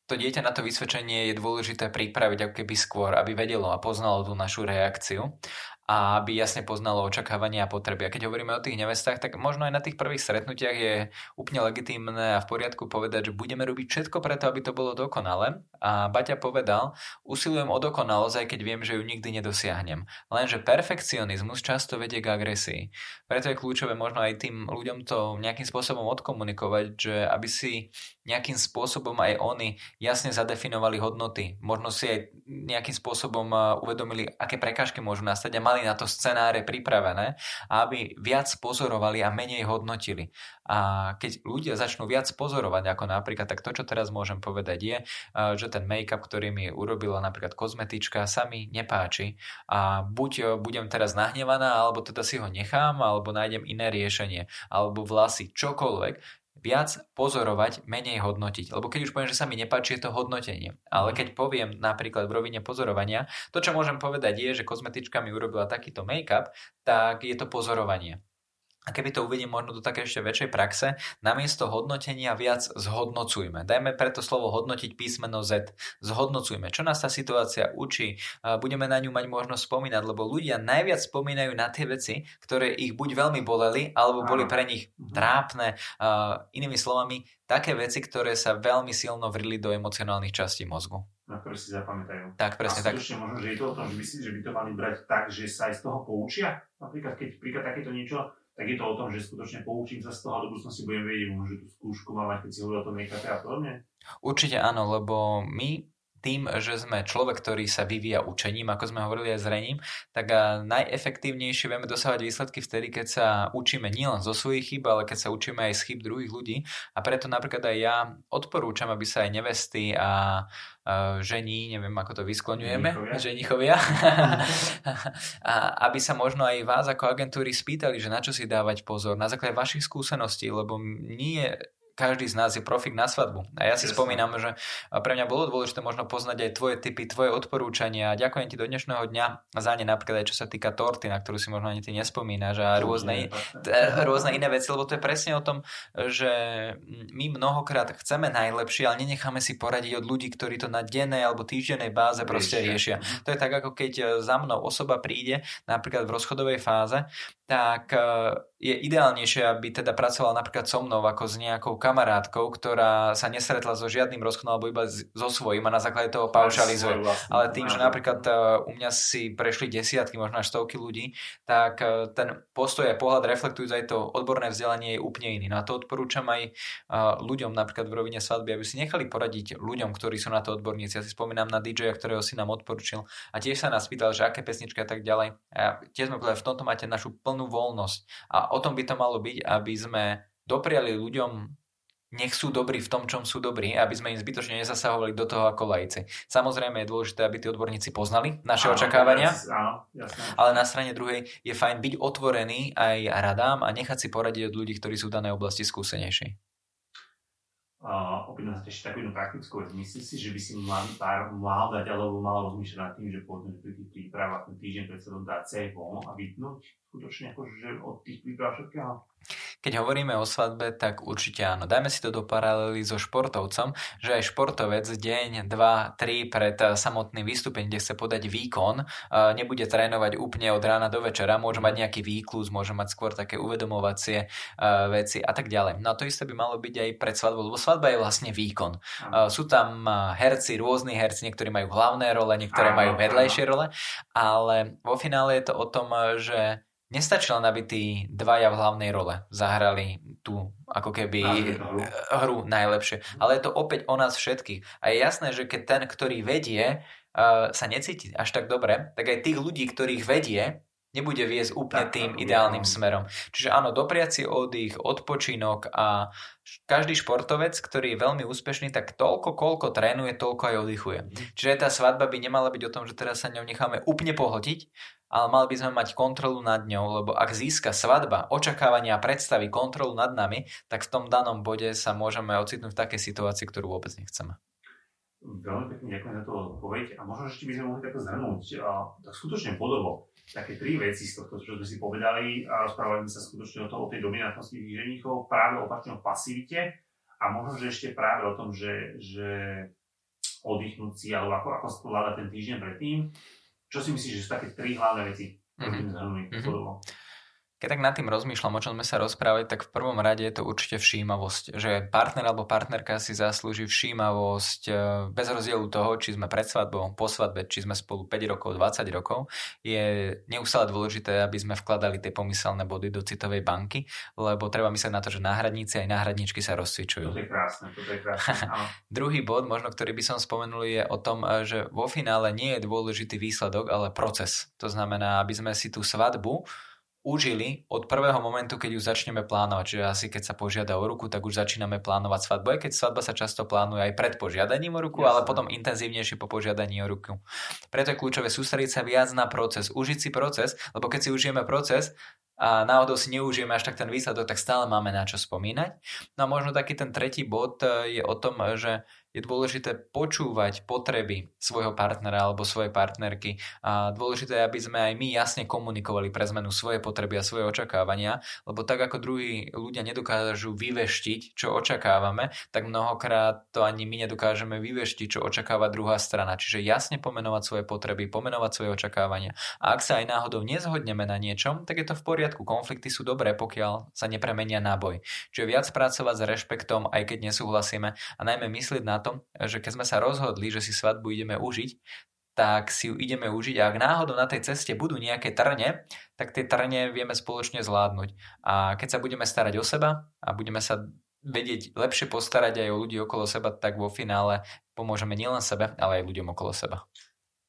A: to dieťa na to vysvedčenie je dôležité pripraviť ako keby skôr, aby vedelo a poznalo tú našu reakciu a aby jasne poznalo očakávania a potreby. A keď hovoríme o tých nevestách, tak možno aj na tých prvých stretnutiach je úplne legitímne a v poriadku povedať, že budeme robiť všetko preto, aby to bolo dokonale. A Baťa povedal, usilujem o dokonalosť, aj keď viem, že ju nikdy nedosiahnem. Lenže perfekcionizmus často vedie k agresii. Preto je kľúčové možno aj tým ľuďom to nejakým spôsobom odkomunikovať, že aby si nejakým spôsobom aj oni jasne zadefinovali hodnoty. Možno si aj nejakým spôsobom uvedomili, aké prekážky môžu nastať a mali mali na to scenáre pripravené aby viac pozorovali a menej hodnotili. A keď ľudia začnú viac pozorovať, ako napríklad, tak to, čo teraz môžem povedať je, že ten make-up, ktorý mi urobila napríklad kozmetička, sa mi nepáči a buď budem teraz nahnevaná, alebo teda si ho nechám, alebo nájdem iné riešenie, alebo vlasy, čokoľvek, viac pozorovať, menej hodnotiť. Lebo keď už poviem, že sa mi nepáči, je to hodnotenie. Ale keď poviem napríklad v rovine pozorovania, to, čo môžem povedať je, že kozmetička mi urobila takýto make-up, tak je to pozorovanie. A keby to uvediem možno do také ešte väčšej praxe, namiesto hodnotenia viac zhodnocujme. Dajme preto slovo hodnotiť písmeno Z. Zhodnocujme, čo nás tá situácia učí. Budeme na ňu mať možnosť spomínať, lebo ľudia najviac spomínajú na tie veci, ktoré ich buď veľmi boleli, alebo boli pre nich mhm. trápne. Inými slovami, také veci, ktoré sa veľmi silno vrili do emocionálnych častí mozgu
B: na ktoré si zapamätajú.
A: Tak, presne
B: a tak. možno, že je to o tom, že si, že by to mali brať tak, že sa aj z toho poučia. Napríklad, keď príklad takéto niečo tak je to o tom, že skutočne poučím sa z toho a do budúcnosti budem vedieť, že tú skúšku mať, keď si hovoril o tom make a podobne?
A: Určite áno, lebo my tým, že sme človek, ktorý sa vyvíja učením, ako sme hovorili aj zrením, tak najefektívnejšie vieme dosávať výsledky vtedy, keď sa učíme nielen zo svojich chyb, ale keď sa učíme aj z chyb druhých ľudí. A preto napríklad aj ja odporúčam, aby sa aj nevesty a žení, neviem ako to vyskloňujeme, ženichovia, [laughs] a aby sa možno aj vás ako agentúry spýtali, že na čo si dávať pozor, na základe vašich skúseností, lebo nie každý z nás je profik na svadbu. A ja si Jasne. spomínam, že pre mňa bolo dôležité možno poznať aj tvoje typy, tvoje odporúčania. Ďakujem ti do dnešného dňa za ne napríklad aj čo sa týka torty, na ktorú si možno ani ty nespomínaš a rôzne, rôzne iné veci, lebo to je presne o tom, že my mnohokrát chceme najlepšie, ale nenecháme si poradiť od ľudí, ktorí to na dennej alebo týždennej báze proste riešia. Mhm. To je tak, ako keď za mnou osoba príde napríklad v rozchodovej fáze tak e, je ideálnejšie, aby teda pracovala napríklad so mnou ako s nejakou kamarátkou, ktorá sa nesretla so žiadnym rozchodom alebo iba so svojím a na základe toho paušalizuje. Ale tým, že napríklad e, u mňa si prešli desiatky, možno až stovky ľudí, tak e, ten postoj a pohľad reflektujúc aj to odborné vzdelanie je úplne iný. Na to odporúčam aj ľuďom napríklad v rovine svadby, aby si nechali poradiť ľuďom, ktorí sú na to odborníci. Ja si spomínam na DJ, ktorého si nám odporučil a tiež sa nás pýtal, že aké pesničky a tak ďalej. A tiež sme povedali, v tomto máte našu plnú voľnosť. A o tom by to malo byť, aby sme dopriali ľuďom nech sú dobrí v tom, čom sú dobrí, aby sme im zbytočne nezasahovali do toho ako lajci. Samozrejme je dôležité, aby tí odborníci poznali naše áno, očakávania, áno, jasné. ale na strane druhej je fajn byť otvorený aj radám a nechať si poradiť od ľudí, ktorí sú v danej oblasti skúsenejší.
B: Uh, opýtam sa ešte takú jednu praktickú vec. Myslíš si, že by si mladý pár mal dať alebo mal rozmýšľať nad tým, že povedzme, že pri tých prípravách ten týždeň pred sebou dať sa aj von a vypnúť skutočne akože od tých príprav všetkého?
A: Keď hovoríme o svadbe, tak určite áno. Dajme si to do paralely so športovcom, že aj športovec deň, dva, tri pred eh, samotným vystúpením, kde chce podať výkon, eh, nebude trénovať úplne od rána do večera, môže mať nejaký výklus, môže mať skôr také uvedomovacie eh, veci a tak ďalej. No a to isté by malo byť aj pred svadbou, lebo svadba je vlastne výkon. Sú tam herci, rôzni herci, niektorí majú hlavné role, niektoré majú vedlejšie role, ale vo finále je to o tom, že Nestačí len, aby tí dvaja v hlavnej role zahrali tú ako keby hru. hru najlepšie. Ale je to opäť o nás všetkých. A je jasné, že keď ten, ktorý vedie, uh, sa necíti až tak dobre, tak aj tých ľudí, ktorých vedie, nebude viesť úplne tým ideálnym smerom. Čiže áno, dopriať si oddych, odpočinok a každý športovec, ktorý je veľmi úspešný, tak toľko, koľko trénuje, toľko aj oddychuje. Mhm. Čiže tá svadba by nemala byť o tom, že teraz sa ňou necháme úplne pohltiť, ale mali by sme mať kontrolu nad ňou, lebo ak získa svadba očakávania a predstavy kontrolu nad nami, tak v tom danom bode sa môžeme ocitnúť v takej situácii, ktorú vôbec nechceme.
B: Veľmi pekne ďakujem za to odpoveď a možno ešte by sme mohli takto zhrnúť tak skutočne podobo také tri veci z tohto, čo sme si povedali a rozprávali sme sa skutočne o, to, o tej dominantnosti tých ženíchov, práve opačne o pasivite a možno, že ešte práve o tom, že, že oddychnúť alebo ako, ako skladať ten týždeň predtým čo si myslíš, že sú také tri hlavné veci, ktoré mm-hmm. zhrnuli mm-hmm.
A: Keď tak nad tým rozmýšľam, o čom sme sa rozprávali, tak v prvom rade je to určite všímavosť, že partner alebo partnerka si zaslúži všímavosť e, bez rozdielu toho, či sme pred svadbou, po svadbe, či sme spolu 5 rokov, 20 rokov. Je neustále dôležité, aby sme vkladali tie pomyselné body do citovej banky, lebo treba myslieť na to, že náhradníci aj náhradničky sa rozcvičujú.
B: To je krásne, to je krásne. [laughs]
A: Druhý bod, možno ktorý by som spomenul, je o tom, e, že vo finále nie je dôležitý výsledok, ale proces. To znamená, aby sme si tú svadbu užili od prvého momentu, keď ju začneme plánovať. Čiže asi keď sa požiada o ruku, tak už začíname plánovať svadbu. Aj keď svadba sa často plánuje aj pred požiadaním o ruku, Jasne. ale potom intenzívnejšie po požiadaní o ruku. Preto je kľúčové sústrediť sa viac na proces, užiť si proces, lebo keď si užijeme proces, a náhodou si neužijeme až tak ten výsledok, tak stále máme na čo spomínať. No a možno taký ten tretí bod je o tom, že je dôležité počúvať potreby svojho partnera alebo svojej partnerky a dôležité je, aby sme aj my jasne komunikovali pre zmenu svoje potreby a svoje očakávania, lebo tak ako druhí ľudia nedokážu vyveštiť, čo očakávame, tak mnohokrát to ani my nedokážeme vyveštiť, čo očakáva druhá strana. Čiže jasne pomenovať svoje potreby, pomenovať svoje očakávania. A ak sa aj náhodou nezhodneme na niečom, tak je to v poriadku. Konflikty sú dobré, pokiaľ sa nepremenia na boj. Čiže viac pracovať s rešpektom, aj keď nesúhlasíme a najmä myslieť na to, tom, že keď sme sa rozhodli, že si svadbu ideme užiť, tak si ju ideme užiť a ak náhodou na tej ceste budú nejaké trne, tak tie trne vieme spoločne zvládnuť. A keď sa budeme starať o seba a budeme sa vedieť lepšie postarať aj o ľudí okolo seba, tak vo finále pomôžeme nielen sebe, ale aj ľuďom okolo seba.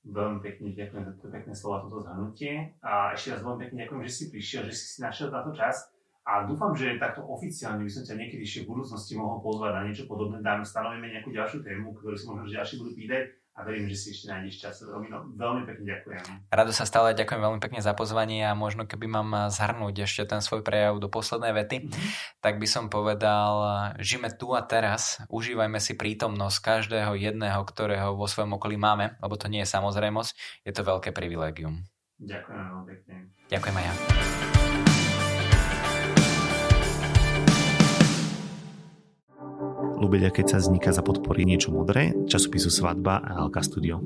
B: Veľmi pekne ďakujem za to pekné slova, toto zhrnutie. A ešte raz veľmi pekne ďakujem, že si prišiel, že si si našiel táto čas. A dúfam, že takto oficiálne by som ťa niekedy ešte v budúcnosti mohol pozvať na niečo podobné. Dám, stanovíme nejakú ďalšiu tému, ktorú si možno ďalší budú pýtať a verím, že si ešte nájdeš čas. Romino, veľmi pekne ďakujem.
A: Rado sa stále ďakujem veľmi pekne za pozvanie a možno keby mám zhrnúť ešte ten svoj prejav do poslednej vety, mm-hmm. tak by som povedal, žijeme tu a teraz, užívajme si prítomnosť každého jedného, ktorého vo svojom okolí máme, lebo to nie je samozrejmosť, je to veľké privilégium.
B: Ďakujem veľmi pekne.
A: Ďakujem aj ja.
C: Keď sa vzniká za podpory niečo modré, časopisu Svadba a Alka Studio.